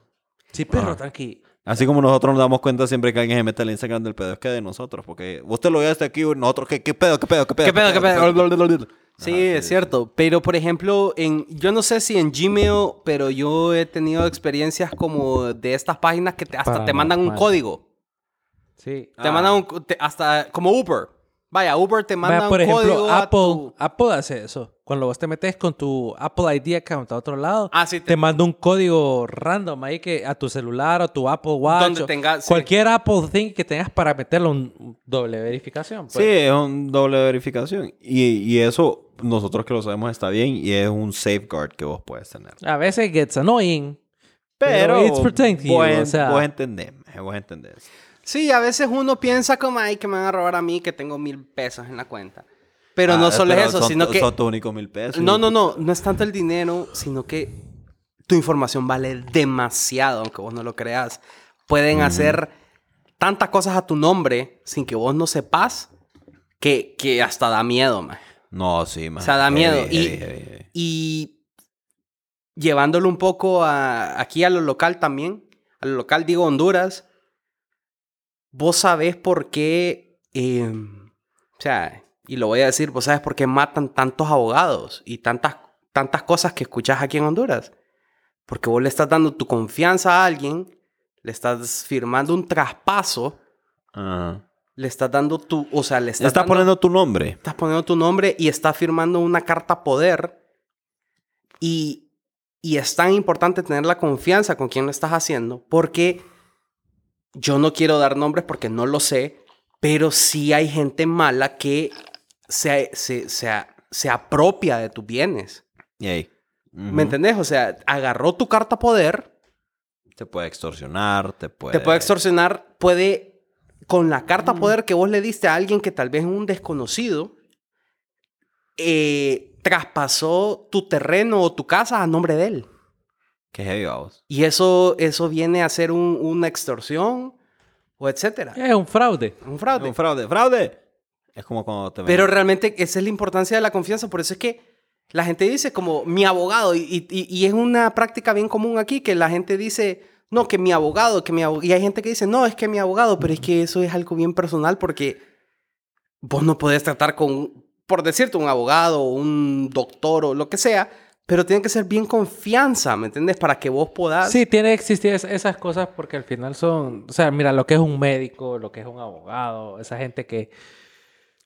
Sí, perro, Ajá. tranqui. Así como nosotros nos damos cuenta siempre que alguien se mete al Instagram del pedo, es que de nosotros, porque vos te lo veaste aquí, nosotros, ¿qué, qué pedo, qué pedo, qué pedo? ¿Qué pedo, qué pedo? Sí, sí, es cierto. Pero, por ejemplo, en, yo no sé si en Gmail, pero yo he tenido experiencias como de estas páginas que te- hasta te mandan un código. Sí. Te Ah. mandan un, te- hasta como Uber. Vaya, Uber te manda Vaya, un por ejemplo, código a Apple, tu- Apple hace eso. Cuando vos te metes con tu Apple ID account a otro lado, Ah, sí, te, te- manda un código random ahí que a tu celular o tu Apple Watch. Donde o tengas- sí. Cualquier Apple thing que tengas para meterle un un doble verificación. pues. Sí, es un doble verificación. Y, y eso, nosotros que lo sabemos está bien y es un safeguard que vos puedes tener. A veces gets annoying. Pero, Pero it's protecting you, vos, o sea. vos entendés, vos entendés. Sí, a veces uno piensa como, ay, que me van a robar a mí que tengo mil pesos en la cuenta. Pero no Ah, solo pero es eso, son sino que... Son mil pesos. No, no, no. No es tanto el dinero, sino que tu información vale demasiado, aunque vos no lo creas. Pueden hacer tantas cosas a tu nombre sin que vos no sepas que, que hasta da miedo, man. No, sí, man. O sea, da miedo. Heavy, Y- heavy, heavy. Y llevándolo un poco a, aquí a lo local también, a lo local digo Honduras, vos sabés por qué, eh, o sea, y lo voy a decir, vos sabés por qué matan tantos abogados y tantas, tantas cosas que escuchás aquí en Honduras. Porque vos le estás dando tu confianza a alguien, le estás firmando un traspaso, Ajá. le estás dando tu, o sea, le Le estás, estás dando- poniendo tu nombre. estás poniendo tu nombre y estás firmando una carta poder. Y, y es tan importante tener la confianza con quien lo estás haciendo porque yo no quiero dar nombres porque no lo sé, pero sí hay gente mala que se, se, se, se apropia de tus bienes. Y ahí. Ujú. ¿Me entendés? O sea, agarró tu carta poder, Te puede extorsionar, te puede... te puede extorsionar, puede, con la carta poder que vos le diste a alguien que tal vez es un desconocido, eh, traspasó tu terreno o tu casa a nombre de él. Qué heavy, vamos. Y eso, eso viene a ser un- una extorsión o etcétera. Es un fraude. Un fraude. Un fraude, fraude. Es como cuando te Pero ven- realmente esa es la importancia de la confianza. Por eso es que la gente dice como mi abogado. Y, y- y es una práctica bien común aquí que la gente dice, no, que mi abogado, que mi abogado. Y hay gente que dice, no, es que mi abogado. Pero es que eso es algo bien personal porque vos no podés tratar con, por decirte, un abogado o un doctor o lo que sea. Pero tiene que ser bien confianza, ¿me entiendes? Para que vos puedas... Sí, tiene que existir es- esas cosas porque al final son, o sea, mira, lo que es un médico, lo que es un abogado, esa gente que,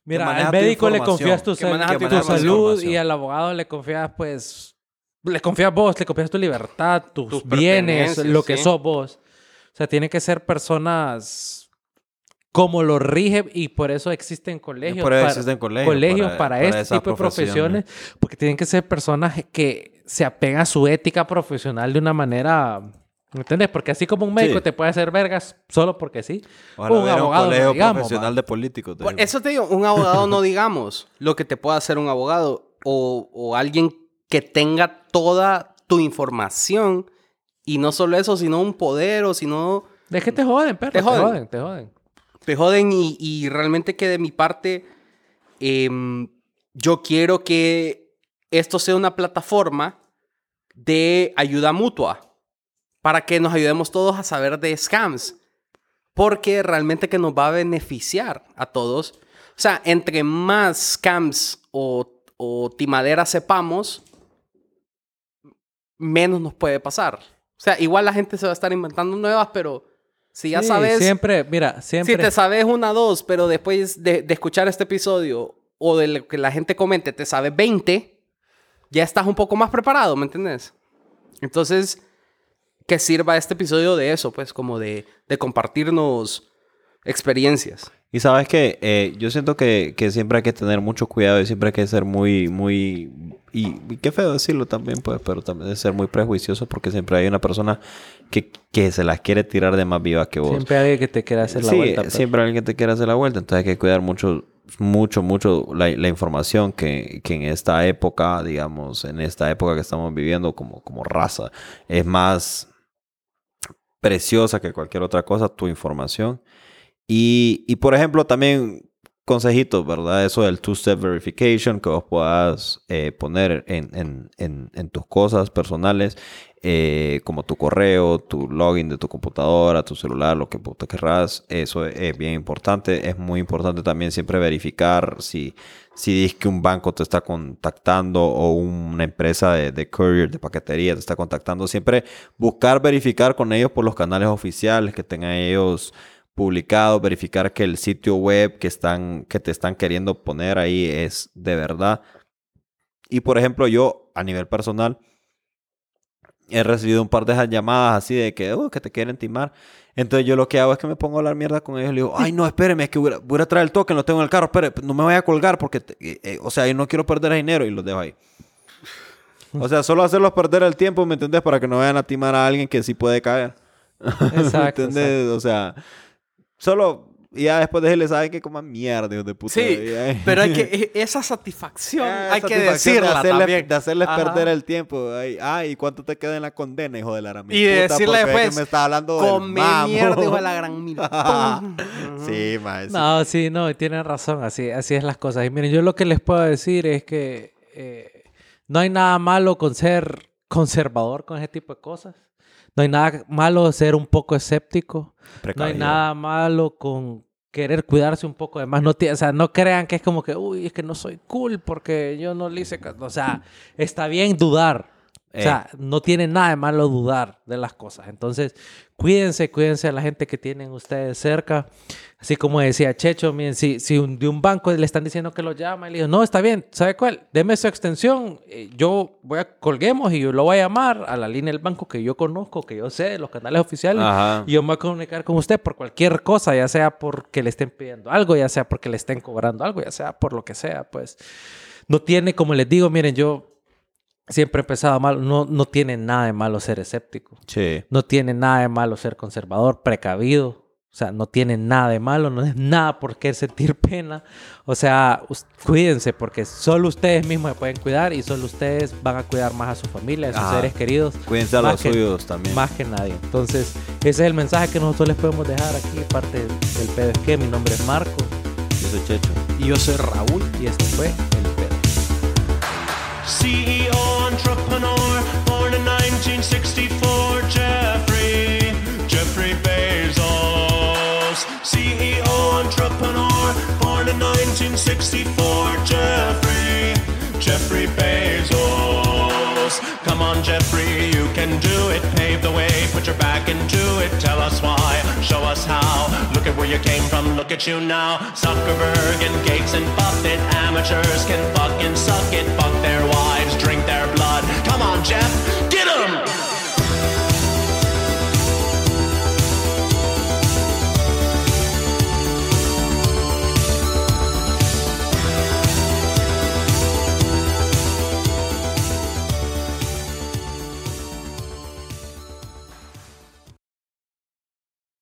mira, maneja al médico le confías tu, que sal- tu salud y al abogado le confías, pues, le confías vos, le confías tu libertad, tus, Tus bienes, lo que sí. sos vos. O sea, tienen que ser personas como lo rige y por eso existen colegios. por eso para, existen colegios colegios para- para, para este tipo de profesiones. profesiones, porque tienen que ser personas que se apegan a su ética profesional de una manera, ¿me entiendes? Porque así como un médico Sí. te puede hacer vergas solo porque sí, Ojalá un abogado, no colegio digamos, profesional va. de políticos. te Por digo. eso te digo, un abogado no digamos lo que te pueda hacer un abogado o, o alguien que tenga toda tu información y no solo eso, sino un poder o sino Es que te joden, perro, Te te joden. joden, te joden. Te joden y, realmente que de mi parte em, yo quiero que esto sea una plataforma de ayuda mutua para que nos ayudemos todos a saber de scams porque realmente que nos va a beneficiar a todos. O sea, entre más scams o, o sepamos, menos nos puede pasar. O sea, igual la gente se va a estar inventando nuevas, pero si ya Sí, sabes... Siempre, mira, siempre. Si te sabes una, dos, pero después de, de escuchar este episodio o de lo que la gente comente, te sabes 20, ya estás un poco más preparado, ¿me entiendes? Entonces, que sirva este episodio de eso, pues, como de, de compartirnos experiencias. Y sabes que eh, yo siento que, que siempre hay que tener mucho cuidado y siempre hay que ser muy, muy... Y, y qué feo decirlo también, pues, pero también ser muy prejuicioso porque siempre hay una persona que, que se las quiere tirar de más viva que vos. Siempre hay alguien que te quiera hacer la sí, vuelta. perro. siempre hay alguien que te quiere hacer la vuelta. Entonces hay que cuidar mucho, mucho, mucho la, la información que, que en esta época, digamos, en esta época que estamos viviendo como, como raza, es más preciosa que cualquier otra cosa, tu información. Y, y por ejemplo, también consejitos, ¿verdad? Eso del two-step verification que vos puedas eh, poner en, en, en, tus cosas personales, eh, como tu correo, tu login de tu computadora, tu celular, lo que puta querrás. Eso es, es bien importante. Es muy importante también siempre verificar si, si dices que un banco te está contactando o una empresa de, de courier, de paquetería te está contactando. Siempre buscar verificar con ellos por los canales oficiales que tengan ellos publicado, verificar que el sitio web que, están, que te están queriendo poner ahí es de verdad. Y por ejemplo, yo a nivel personal he recibido un par de esas llamadas así de que, "Oh, que te quieren timar. Entonces yo lo que hago es que me pongo a hablar mierda con ellos. Le digo, ay, no, espéreme, es que voy a, voy a traer el token, lo tengo en el carro. Espere, no me vaya a colgar porque, te- eh, eh, o sea, yo no quiero perder dinero y los dejo ahí. O sea, solo hacerlos perder el tiempo, ¿me entendés? Para que no vayan a timar a alguien que sí puede caer. Exacto, ¿Me entendés? O sea, solo... Y ya después de decirle, ¿saben qué? Coman mierda, de puta. Sí, pero hay que, e- esa satisfacción Ah, hay que de decirla hacerles, también. de hacerles Ajá. perder el tiempo. Ay, ay, ¿cuánto te queda en la condena, hijo de la gran Y de decirle que después, me está hablando del Come mierda, hijo de la gran mil. Sí, mae. sí. No, sí, no, tienen razón, así, así es las cosas. Y miren, yo lo que les puedo decir es que eh, no hay nada malo con ser conservador con ese tipo de cosas. No hay nada malo ser un poco escéptico. No hay nada malo con querer cuidarse un poco de más. No, o sea, no crean que es como que, uy, es que no soy cool porque yo no le hice... ca-". O sea, está bien dudar. O Eh. sea, no tiene nada de malo dudar de las cosas. Entonces, cuídense, cuídense a la gente que tienen ustedes cerca. Así como decía Checho, miren, si, si un- de un banco le están diciendo que lo llama, y le digo, no, está bien, ¿sabe cuál? Deme su extensión, eh, yo voy a, colguemos y yo lo voy a llamar a la línea del banco que yo conozco, que yo sé, los canales oficiales, Ajá. y yo me voy a comunicar con usted por cualquier cosa, ya sea porque le estén pidiendo algo, ya sea porque le estén cobrando algo, ya sea por lo que sea, pues. No tiene, como les digo, miren, yo siempre he mal, no, no tiene nada de malo ser escéptico. Sí. No tiene nada de malo ser conservador, precavido. O sea, no tiene nada de malo, no es nada por qué sentir pena. O sea, cuídense porque solo ustedes mismos se pueden cuidar y solo ustedes van a cuidar más a su familia, a sus seres queridos. Cuídense a los que- suyos también. Más que nadie. Entonces, ese es el mensaje que nosotros les podemos dejar aquí, parte del pedo es que mi nombre es Marco Yo soy Checho. Y yo soy Raúl. y este fue el. CEO entrepreneur, born in 1964, Jeffrey, Jeffrey Bezos. CEO entrepreneur, born in 1964, Jeffrey, Jeffrey Bezos. Come on, Jeffrey, you can do it. Pave the way, put your back into it. Tell us why, show us how. Look at where you came from, look at you now. Zuckerberg and Gates and Buffett, amateurs can fucking suck it. Fuck their wives, drink their blood. Come on, Jeff.